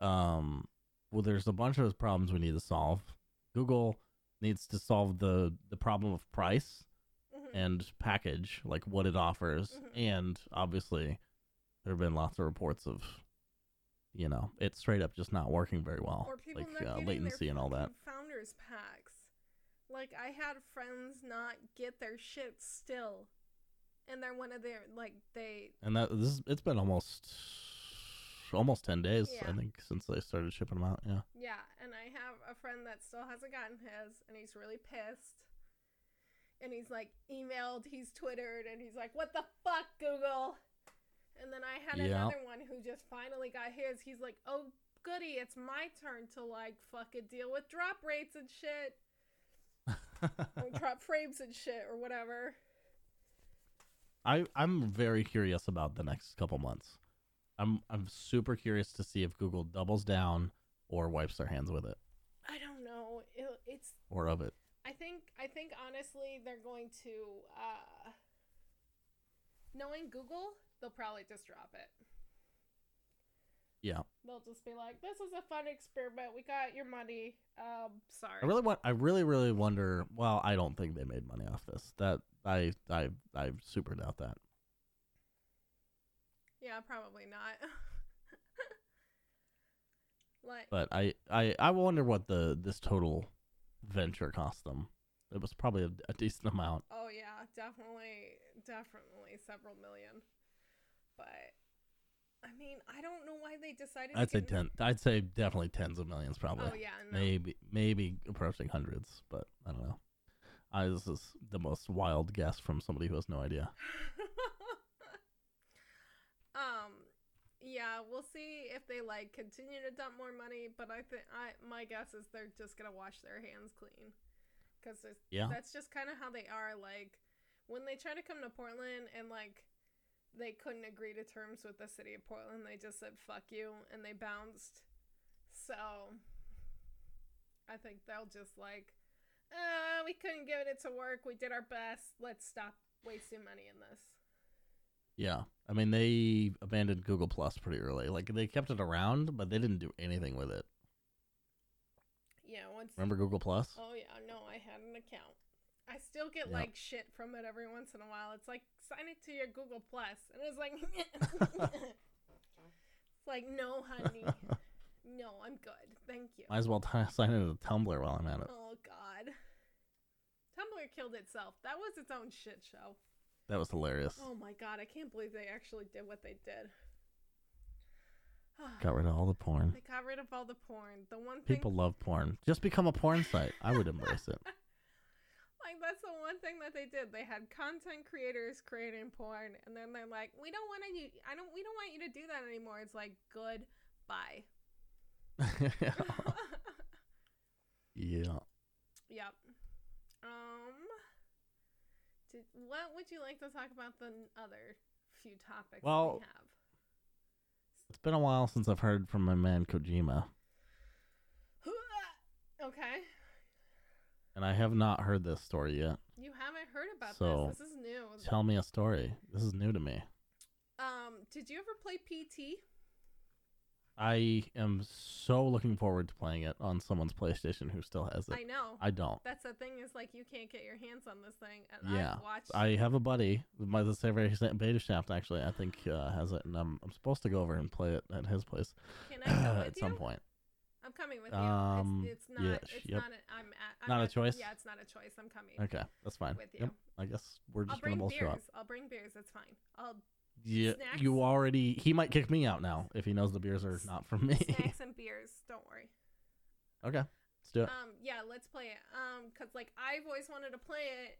Um, well, there's a bunch of those problems we need to solve. Google needs to solve the the problem of price Mhm. and package, like what it offers, Mhm. and obviously there have been lots of reports of, you know, it's straight up just not working very well, like uh, latency and all that. founders packs. Like I had friends not get their shit still, and they're one of their like they And that this it's been almost almost ten days, I think, since they started shipping them out. Yeah. Yeah, and I have a friend that still hasn't gotten his, and he's really pissed. And he's like emailed, he's twittered, and he's like, "What the fuck, Google?" And then I had Yeah. another one who just finally got his. He's like, "Oh, goody, it's my turn to like fucking deal with drop rates and shit, or drop frames and shit, or whatever." I I'm very curious about the next couple months. I'm I'm super curious to see if Google doubles down or wipes their hands with it I don't know. It, it's or of it. I think I think honestly they're going to uh knowing Google, they'll probably just drop it. Yeah. They'll just be like, "This is a fun experiment. We got your money. Um, sorry." I really want. I really, really wonder. Well, I don't think they made money off this. That I, I, I super doubt that. Yeah, probably not. like, But I, I, I wonder what the this total venture cost them. It was probably a, a decent amount. oh yeah, definitely, definitely several million. But I mean, I don't know why they decided. I'd to say ten. I'd say definitely tens of millions, probably. Oh yeah, no. Maybe, maybe approaching hundreds, but I don't know. I this is the most wild guess from somebody who has no idea. um yeah we'll see if they like continue to dump more money but i think i my guess is they're just gonna wash their hands clean. Because Yeah. that's just kind of how they are like when they try to come to portland and like they couldn't agree to terms with the city of portland they just said fuck you and they bounced. So i think they'll just like uh we couldn't get it to work. We did our best. Let's stop wasting money in this Yeah, I mean they abandoned Google Plus pretty early. Like they kept it around, but they didn't do anything with it. yeah once Remember Google Plus? Oh yeah, no, I had an account. I still get Yep. like shit from it every once in a while. It's like sign it to your Google Plus, and it's like, it's like no, honey, no, I'm good, thank you. Might as well t- sign into Tumblr while I'm at it. Oh God, Tumblr killed itself. That was its own shit show. That was hilarious. Oh my God, I can't believe they actually did what they did. Got rid of all the porn. they got rid of all the porn. The one thing People love porn. Just become a porn site. I would embrace it. Like that's the one thing that they did. They had content creators creating porn, and then they're like, "We don't want to. I don't. We don't want you to do that anymore." It's like, good, bye. yeah. yep. Did, what would you like to talk about the other few topics Well- we have? It's been a while since I've heard from my man Kojima, okay. and I have not heard this story yet. You haven't heard about So, this. This is new. Tell me a story. This is new to me. Um. Did you ever play PT? I am so looking forward to playing it on someone's PlayStation who still has it. I know. I don't. That's the thing is like you can't get your hands on this thing. And Yeah, I've watched. I have a buddy, my the same beta shaft actually. I think uh, has it, and I'm I'm supposed to go over and play it at his place Can I with at you? some point. I'm coming with you. Um, it's, it's not. yeah, it's yep. not. A, I'm. At, I'm Not a choice? Yeah, it's not a choice. I'm coming Okay, that's fine. with you. Yep, I guess we're I'll just gonna bring both show up. I'll bring beers. That's fine. I'll Yeah, Snacks? you already. He might kick me out now if he knows the beers are not from me. snacks and beers. Don't worry. okay, let's do it. Um, yeah, let's play it. Um, cause like I've always wanted to play it,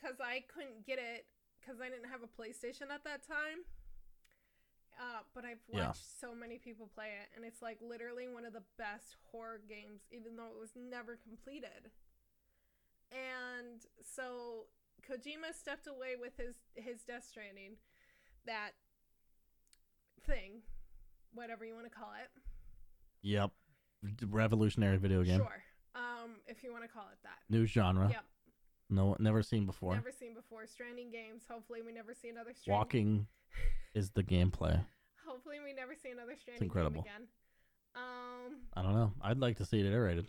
cause I couldn't get it, cause I didn't have a PlayStation at that time. Uh, but I've Yeah. watched so many people play it, and it's like literally one of the best horror games, even though it was never completed. And so Kojima stepped away with his his Death Stranding, that thing, whatever you want to call it. Yep, revolutionary video game, Sure. Um, if you want to call it that. new genre. Yep. No, never seen before. Never seen before. Stranding games. Hopefully, we never see another Stranding. Walking is the gameplay. Hopefully, we never see another Stranding It's incredible. game again. Um, I don't know. I'd like to see it iterated.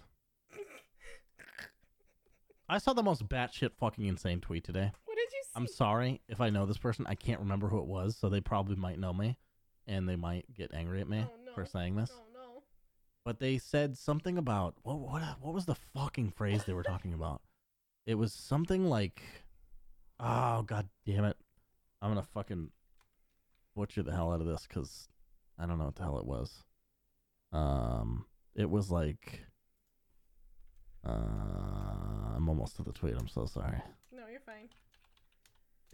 I saw the most batshit fucking insane tweet today. I'm sorry if I know this person. I can't remember who it was, so they probably might know me, and they might get angry at me Oh, no. for saying this. Oh no. But they said something about what what what was the fucking phrase they were talking about? It was something like, "Oh god damn it, I'm gonna fucking butcher the hell out of this because I don't know what the hell it was." Um, it was like, uh, I'm almost to the tweet. I'm so sorry. No, you're fine.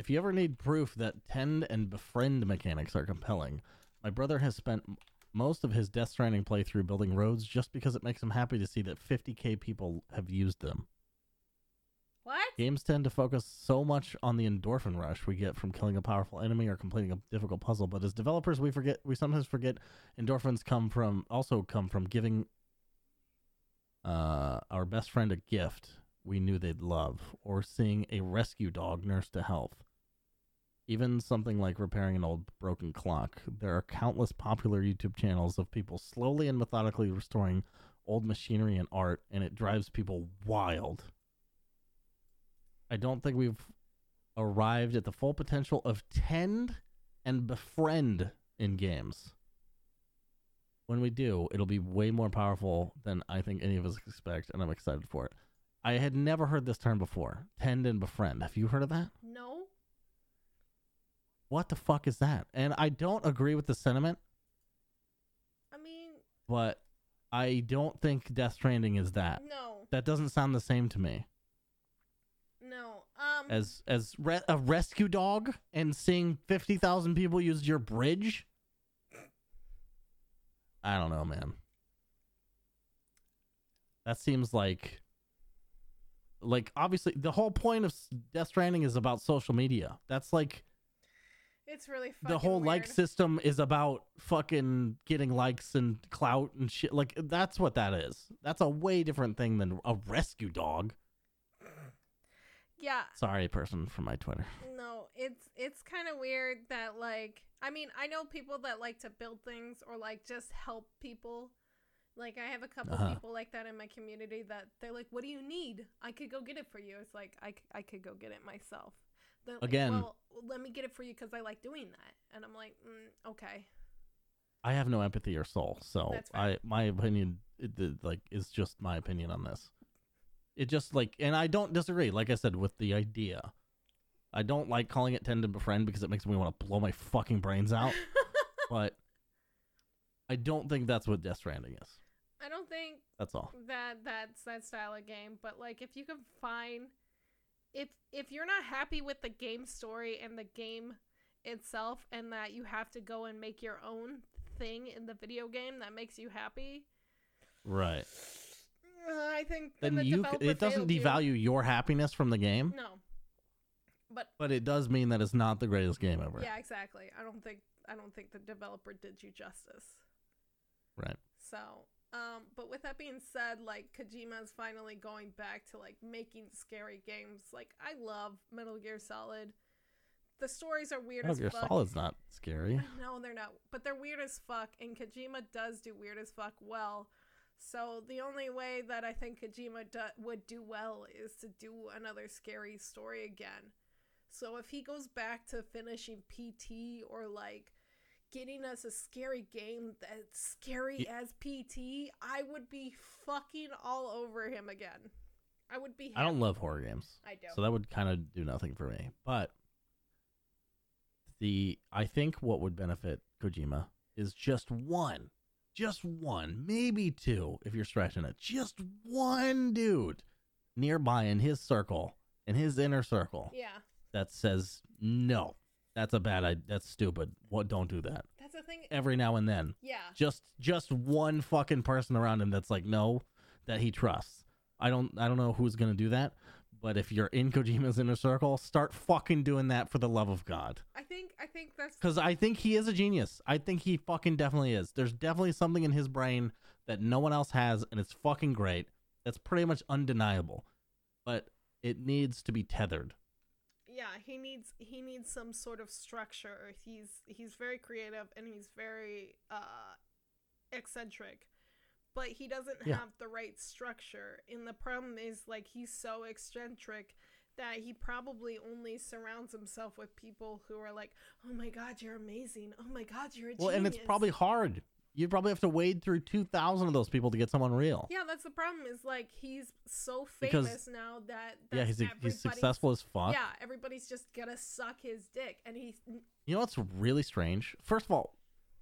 If you ever need proof that tend and befriend mechanics are compelling, my brother has spent m- most of his Death Stranding playthrough building roads just because it makes him happy to see that 50k people have used them. What? Games tend to focus so much on the endorphin rush we get from killing a powerful enemy or completing a difficult puzzle, but as developers we forget we sometimes forget endorphins come from also come from giving uh, our best friend a gift we knew they'd love or seeing a rescue dog nurse to health. Even something like repairing an old broken clock. There are countless popular YouTube channels of people slowly and methodically restoring old machinery and art, and it drives people wild. I don't think we've arrived at the full potential of tend and befriend in games. When we do, it'll be way more powerful than I think any of us expect, and I'm excited for it. I had never heard this term before. Tend and befriend. Have you heard of that? No. What the fuck is that? And I don't agree with the sentiment, I mean, but I don't think Death Stranding is that. no, That doesn't sound the same to me. no. Um, As as re- a rescue dog and seeing 50,000 people use your bridge? I don't know, man. That seems like like obviously the whole point of Death Stranding is about social media. That's like it's really fucking the whole like system is about fucking getting likes and clout and shit. Like that's what that is. That's a way different thing than a rescue dog. Yeah, Sorry, person from my Twitter. no, it's it's kind of weird that like I mean I know people that like to build things or like just help people. Like I have a couple Uh-huh. people like that in my community that they're like, "What do you need? I could go get it for you." It's like I I could go get it myself. They're like, Again- well, let me get it for you because I like doing that, and I'm like, mm, okay, I have no empathy or soul, so That's. I my opinion it, like is just my opinion on this. It just like, and I don't disagree. Like I said, with the idea, I don't like calling it tend and befriend because it makes me want to blow my fucking brains out. but I don't think that's what Death Stranding is. I don't think That's all. that that's that style of game but like if you can find if if you're not happy with the game story and the game itself and that you have to go and make your own thing in the video game that makes you happy Right. uh, i think Then the you it doesn't failed you. devalue your happiness from the game, no but but it does mean that it's not the greatest game ever. yeah exactly i don't think i don't think the developer did you justice Right. So, um, but with that being said, like Kojima is finally going back to like making scary games. Like I love Metal Gear Solid. The stories are weird Metal as Gear fuck. Solid's not scary. No, they're not. But they're weird as fuck, and Kojima does do weird as fuck well. So the only way that I think Kojima do- would do well is to do another scary story again. So if he goes back to finishing PT or like getting us a scary game that's scary Ye- as PT, I would be fucking all over him again. I would be. I don't love horror games. I don't. So that would kind of do nothing for me. But the I think what would benefit Kojima is just one, just one, maybe two, if you're stretching it. Just one dude nearby in his circle, in his inner circle, yeah, that says no, that's a bad idea. That's stupid. What? Don't do that. that's the thing. Every now and then, Yeah, just just one fucking person around him that's like no, that he trusts. I don't I don't know who's gonna do that, but if you're in Kojima's inner circle, start fucking doing that for the love of God. I think I think that's Because I think he is a genius. I think he fucking definitely is. There's definitely something in his brain that no one else has, and it's fucking great. That's pretty much undeniable. But it needs to be tethered. Yeah. He needs he needs some sort of structure. He's he's very creative and he's very uh eccentric, but he doesn't Yeah. have the right structure. And the problem is like he's so eccentric that he probably only surrounds himself with people who are like, "Oh my god, you're amazing! Oh my god, you're a Well, and it's probably hard. You probably have to wade through 2,000 of those people to get someone real. Yeah, that's the problem. Is like he's so Because- famous now that Yeah, that's he's, he's everybody's- successful as fuck. Yeah, everybody's just gonna suck his dick, and he's You know what's really strange? First of all,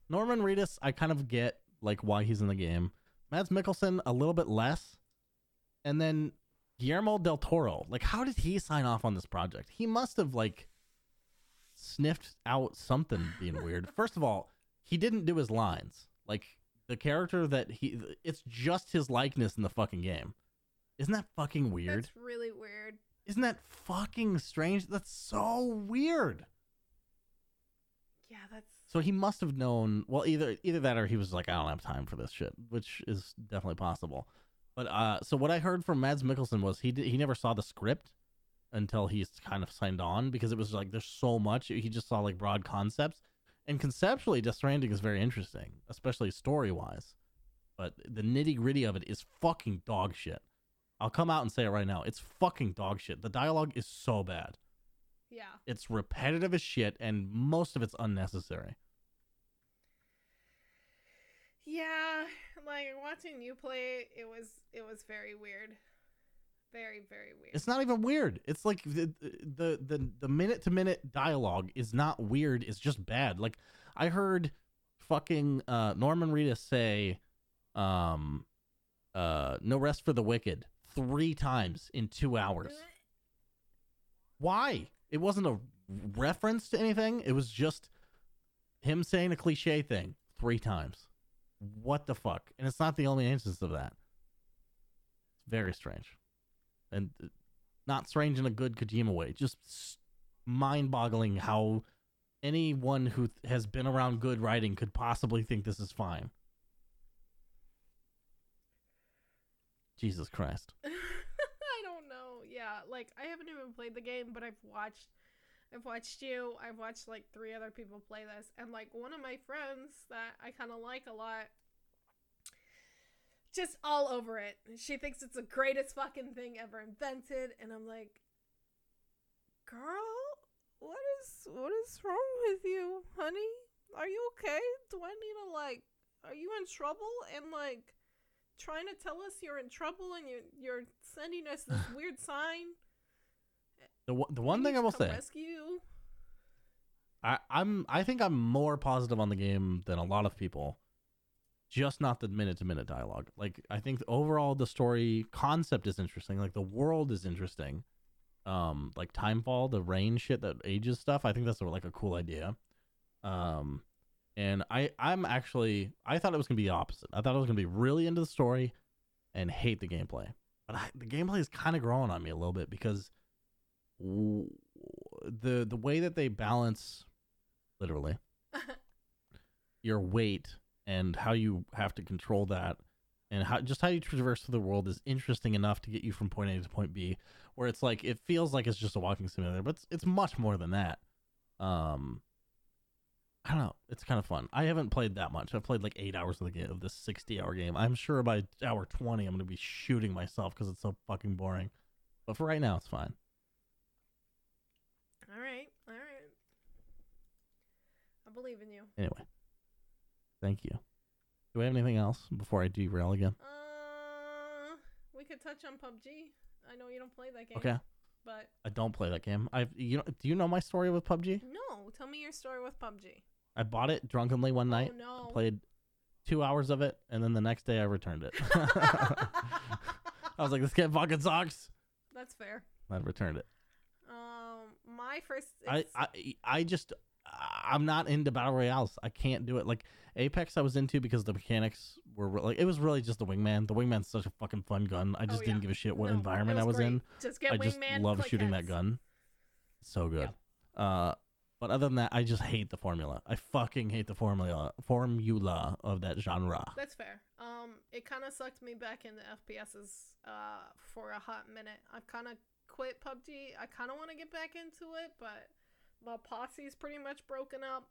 Norman Reedus, I kind of get like why he's in the game. Mads Mikkelsen, a little bit less. And then Guillermo del Toro, like how did he sign off on this project? He must have like sniffed out something being weird. First of all, he didn't do his lines. Like the character that he it's just his likeness in the fucking game. Isn't that fucking weird? that's really weird. Isn't that fucking strange? That's so weird. Yeah, that's So he must have known. Well, either either that or he was like, I don't have time for this shit, which is definitely possible. But uh, so what I heard from Mads Mikkelsen was he did, he never saw the script until he's kind of signed on because it was like there's so much. He just saw like broad concepts, and conceptually, Death Stranding is very interesting, especially story wise. But the nitty gritty of it is fucking dog shit. I'll come out and say it right now. It's fucking dog shit. The dialogue is so bad. yeah. It's repetitive as shit, and most of it's unnecessary. Yeah, like watching you play, it was it was very weird, very very weird. It's not even weird. It's like the the the, the minute to minute dialogue is not weird. It's just bad. Like I heard fucking uh, Norman Reedus say, um, uh, "No rest for the wicked" three times in two hours. Why? It wasn't a reference to anything. It was just him saying a cliche thing three times. What the fuck? And it's not the only instance of that. It's very strange, and not strange in a good Kojima way. Just mind-boggling how anyone who has been around good writing could possibly think this is fine. Jesus Christ. I don't know. Yeah, like I haven't even played the game, but I've watched I've watched you, I've watched like three other people play this, and like one of my friends that I kind of like a lot just all over it. She thinks it's the greatest fucking thing ever invented, and I'm like, "Girl, what is what is wrong with you, honey? Are you okay? Do I need to like are you in trouble and like trying to tell us you're in trouble and you're you're sending us this weird sign. The one, the one thing I will say, rescue. I, I'm I think I'm more positive on the game than a lot of people. Just not the minute to minute dialogue. Like I think overall the story concept is interesting. Like the world is interesting. Um, like Timefall, the rain shit that ages stuff. I think that's like a cool idea. Um, and I I'm actually I thought it was gonna be the opposite. I thought I was gonna be really into the story and hate the gameplay. But I, the gameplay is kind of growing on me a little bit because w- the the way that they balance literally your weight and how you have to control that and how just how you traverse through the world is interesting enough to get you from point A to point B where it's like it feels like it's just a walking simulator but it's, it's much more than that um I don't know. It's kind of fun. I haven't played that much. I've played like eight hours of the game of this sixty-hour game. I'm sure by hour twenty, I'm gonna be shooting myself because it's so fucking boring. But for right now, it's fine. All right, all right. I believe in you. Anyway, thank you. Do we have anything else before I derail again? Uh, we could touch on PUBG. I know you don't play that game. Okay. But I don't play that game. I you know do you know my story with PUBG? no, tell me your story with PUBG. I bought it drunkenly one night, oh no. played two hours of it, and then the next day I returned it. I was like, this game fucking sucks. That's fair. I returned it. Um, my first. I, I I just I'm not into battle royales. I can't do it. Like Apex, I was into because the mechanics were re- like it was really just the wingman. The wingman's such a fucking fun gun. I just Oh, didn't give a shit what No, environment I was great. in. Just get I just love shooting that gun. So good. Uh, but other than that, I just hate the formula. I fucking hate the formula formula of that genre. That's fair. Um, it kind of sucked me back into FPSs uh, for a hot minute. I've kind of quit PUBG. I kind of want to get back into it, but my posse's pretty much broken up.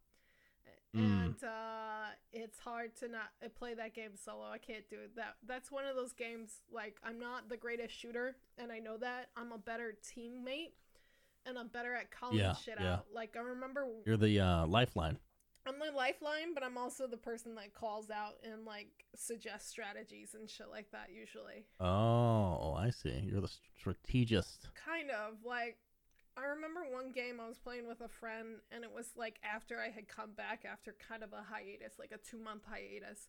Mm. And uh, it's hard to not uh, play that game solo. I can't do it. That that's one of those games. Like I'm not the greatest shooter, and I know that. I'm a better teammate, and I'm better at calling Yeah, shit yeah. out. Like I remember You're the uh, lifeline. I'm the lifeline, but I'm also the person that calls out and like suggests strategies and shit like that. Usually, Oh, I see. You're the strategist. kind of like I remember one game I was playing with a friend, and it was like after I had come back after kind of a hiatus, like a two month hiatus,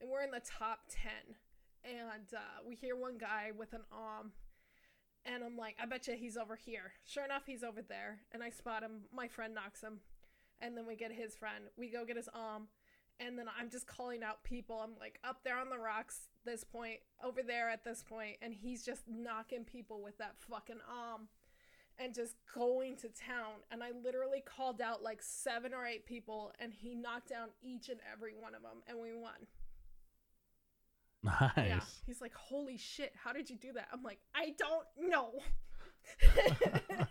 and we're in the top ten, and uh, we hear one guy with an AWM. And I'm like, I bet you he's over here. Sure enough, he's over there. And I spot him. My friend knocks him. And then we get his friend. We go get his AWM. And then I'm just calling out people. I'm like up there on the rocks, this point, over there at this point, and he's just knocking people with that fucking AWM and just going to town. And I literally called out like seven or eight people, and he knocked down each and every one of them, and we won. Nice. Yeah. He's like, holy shit, how did you do that? I'm like, I don't know.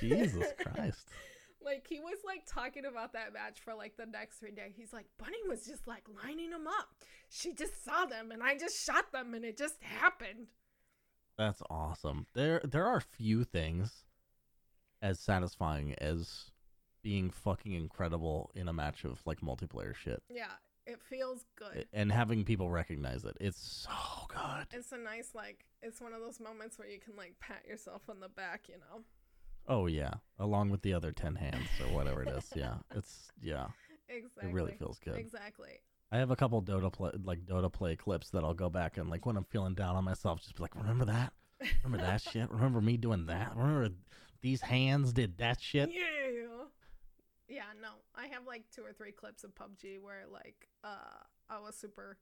Jesus Christ. Like he was like talking about that match for like the next three days. He's like, Bunny was just like lining them up. She just saw them and I just shot them and it just happened. That's awesome. There there are few things as satisfying as being fucking incredible in a match of like multiplayer shit Yeah, it feels good. and having people recognize it. It's so good. It's a nice like it's one of those moments where you can like pat yourself on the back, you know. Oh yeah, along with the other 10 hands or whatever it is. Yeah. It's yeah. Exactly. It really feels good. Exactly. I have a couple Dota play, like Dota play clips that I'll go back and like when I'm feeling down on myself, just be like, remember that? Remember that shit? Remember me doing that? Remember these hands did that shit? Yeah. Yeah, no. I have like two or three clips of PUBG where like uh I was super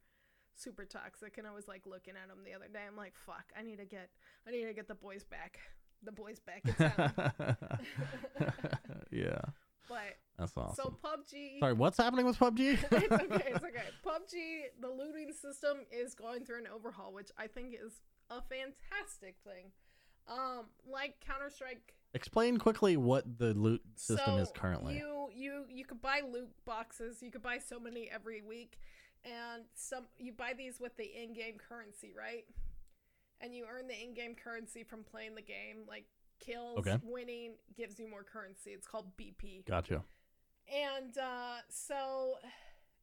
super toxic and I was like looking at them the other day. I'm like, fuck, I need to get I need to get the boys back. The boys back in town. yeah, but that's awesome. so PUBG Sorry, what's happening with PUBG? it's okay, it's okay. PUBG, the looting system is going through an overhaul, which I think is a fantastic thing. Um, like Counter Strike Explain quickly what the loot system is So, currently. You you you could buy loot boxes. You could buy so many every week, and some you buy these with the in-game currency, right? And you earn the in-game currency from playing the game. Like kills, Okay. winning gives you more currency. It's called BP. Gotcha. And uh, so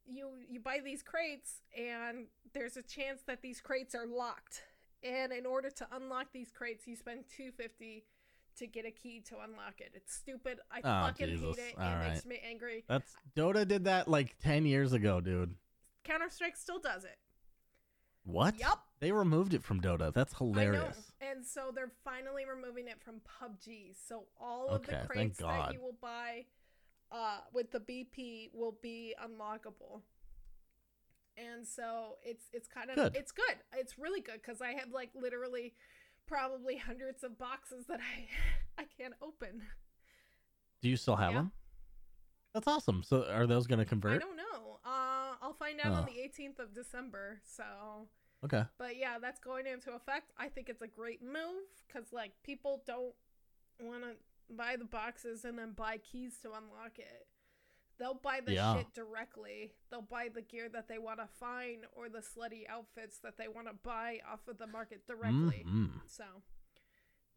you you buy these crates, and there's a chance that these crates are locked. And in order to unlock these crates, you spend two fifty to get a key to unlock it. It's stupid. I Oh, fucking Jesus. hate it. All it makes me angry. That's Dota did that like ten years ago, dude. Counter Strike still does it. What? Yep. They removed it from Dota. That's hilarious. And so they're finally removing it from PUBG. So all of Okay, the thank crates that you will buy uh, with the BP will be unlockable. And so it's it's kind of Good. it's good. It's really good because I have like literally probably hundreds of boxes that I I can't open. Do you still have Yeah. them? That's awesome. So are those going to convert? I don't know. Uh, I'll find out on Oh. the 18th of December. So Okay. But yeah, that's going into effect. I think it's a great move because like people don't want to buy the boxes and then buy keys to unlock it. They'll buy the Yeah. shit directly. They'll buy the gear that they want to find or the slutty outfits that they want to buy off of the market directly. Mhm. So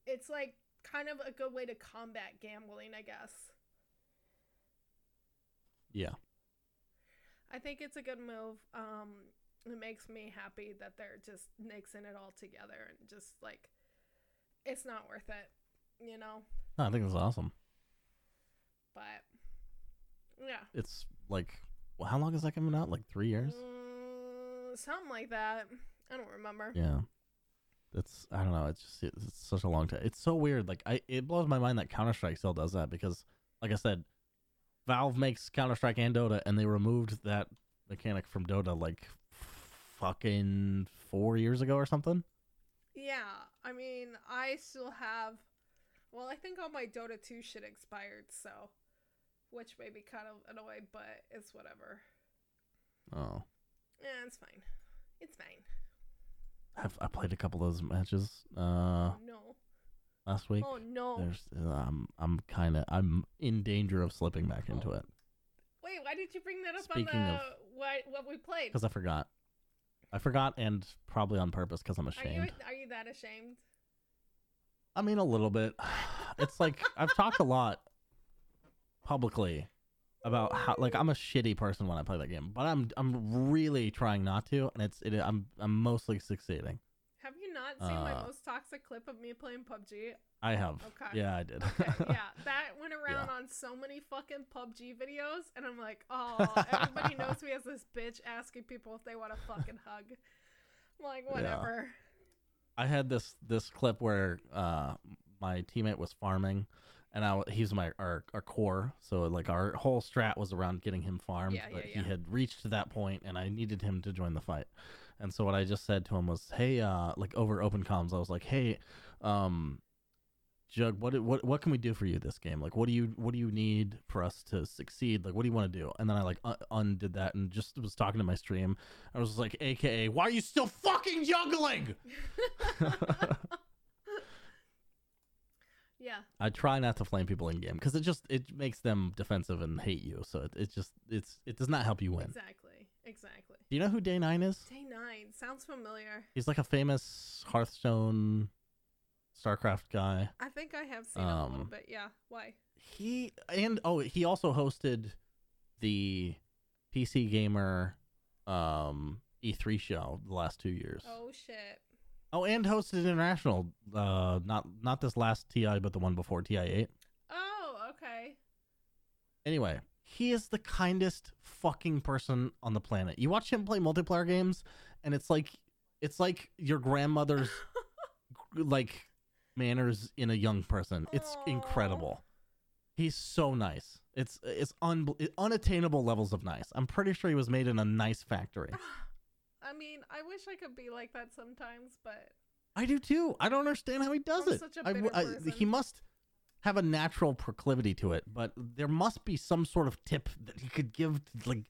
it's like kind of a good way to combat gambling, I guess. Yeah. I think it's a good move. Um, it makes me happy that they're just mixing it all together and just like it's not worth it, you know. I think it's awesome. But yeah, It's like, well, how long is that coming out? Like three years? Mm, something like that. I don't remember. Yeah. It's I don't know. It's just it's such a long time. It's so weird. Like I, it blows my mind that Counter Strike still does that because, like I said, Valve makes Counter Strike and Dota, and they removed that mechanic from Dota like fucking four years ago or something. Yeah, I mean, I still have. Well, I think all my Dota 2 shit expired, so. Which may be kind of annoying, but it's whatever. Oh, Yeah, it's fine. It's fine. I've I played a couple of those matches uh oh, no. last week. Oh, no. There's um I'm kind of I'm in danger of slipping back into it Wait, why did you bring that up Speaking on the. of- what, what we played? because I forgot. I forgot, and probably on purpose because I'm ashamed. Are you, ashamed. are you that ashamed? I mean, a little bit. It's like I've talked a lot publicly about how like I'm a shitty person when I play that game, but I'm I'm really trying not to, and it's it, I'm I'm mostly succeeding. Have you not seen my Uh, most toxic clip of me playing PUBG? I have. Okay. Yeah, I did. Okay, yeah, that went around Yeah. on so many fucking PUBG videos, and I'm like, oh, everybody knows me as this bitch asking people if they want a fucking hug. I'm like, Yeah. I had this this clip where uh my teammate was farming, and I he's my our our core, so like our whole strat was around getting him farmed, Yeah, yeah, but yeah. he had reached to that point, and I needed him to join the fight. And so what I just said to him was, "Hey, uh, like over open comms, I was like, hey, um." Jug, what what what can we do for you this game? Like, what do you what do you need for us to succeed? Like, what do you want to do? And then I like un- undid that and just was talking to my stream. I was like, AKA, why are you still fucking juggling? yeah, I try not to flame people in game because it just it makes them defensive and hate you. So it, it just it's it does not help you win. exactly, exactly. Do you know who Day Nine is? Day nine sounds familiar. He's like a famous Hearthstone, StarCraft guy. I think I have seen it a little Um, bit. Yeah, why? He and oh he also hosted the PC Gamer um E3 show the last two years. Oh shit. Oh, and hosted international. Uh, not not this last TI, but the one before TI eight. Oh, okay. Anyway, he is the kindest fucking person on the planet. You watch him play multiplayer games, and it's like it's like your grandmother's like manners in a young person. It's incredible. He's so nice. It's it's un- unattainable levels of nice. I'm pretty sure he was made in a nice factory. I mean, I wish I could be like that sometimes, but I do too. I don't understand how he does I'm it. such a I- bitter I- person. he must have a natural proclivity to it, but there must be some sort of tip that he could give to like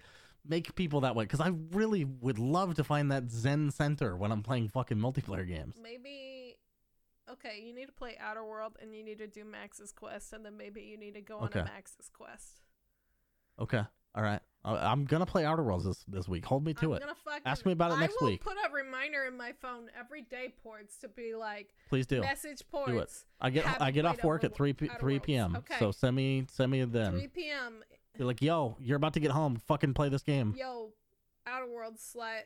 make people that way. Because I really would love to find that Zen center when I'm playing fucking multiplayer games. maybe okay, you need to play Outer World and you need to do Max's quest, and then maybe you need to go on a Max's quest. Okay, all right. I'm gonna play Outer Worlds this this week. Hold me to I'm it. Fucking, Ask me about it next week. I will week. Put a reminder in my phone every day, ports, to be like Please do. message ports. Do it. I get I get off work at three p- three p.m. Okay. So send me send me then. 3 p.m. You're like, yo, you're about to get home. Fucking play this game. Yo, Outer World slut.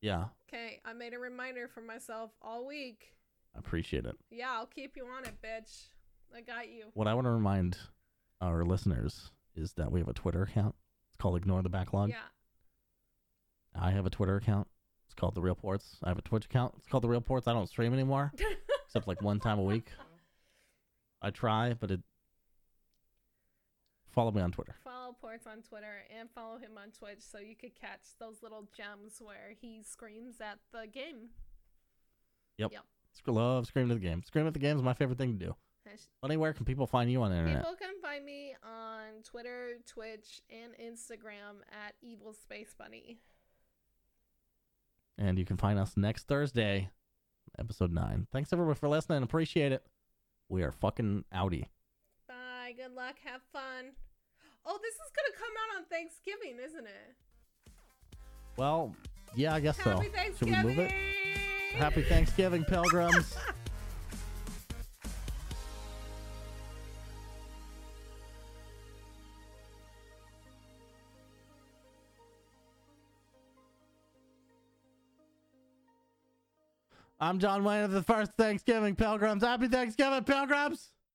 Yeah, Okay, I made a reminder for myself all week. I appreciate it. Yeah, I'll keep you on it, bitch. I got you. What I want to remind our listeners is that we have a Twitter account. It's called Ignore the Backlog. Yeah. I have a Twitter account. It's called The Real Ports. I have a Twitch account. It's called The Real Ports. I don't stream anymore, except like one time a week. I try, but it. Follow me on Twitter. follow Ports on Twitter and follow him on Twitch so you could catch those little gems where he screams at the game. Sc- Love screaming at the game. Screaming at the game is my favorite thing to do. Funny, where can people find you on the internet? People can find me on Twitter, Twitch, and Instagram at Evil Space Bunny. And you can find us next Thursday, episode nine. Thanks everyone for listening. Appreciate it. We are fucking outie. Bye. Good luck. Have fun. Oh, this is gonna come out on Thanksgiving, isn't it? Well, yeah, I guess so. Happy Should we move it? Happy Thanksgiving, pilgrims. I'm John Wayne of the First Thanksgiving Pilgrims. Happy Thanksgiving, Pilgrims!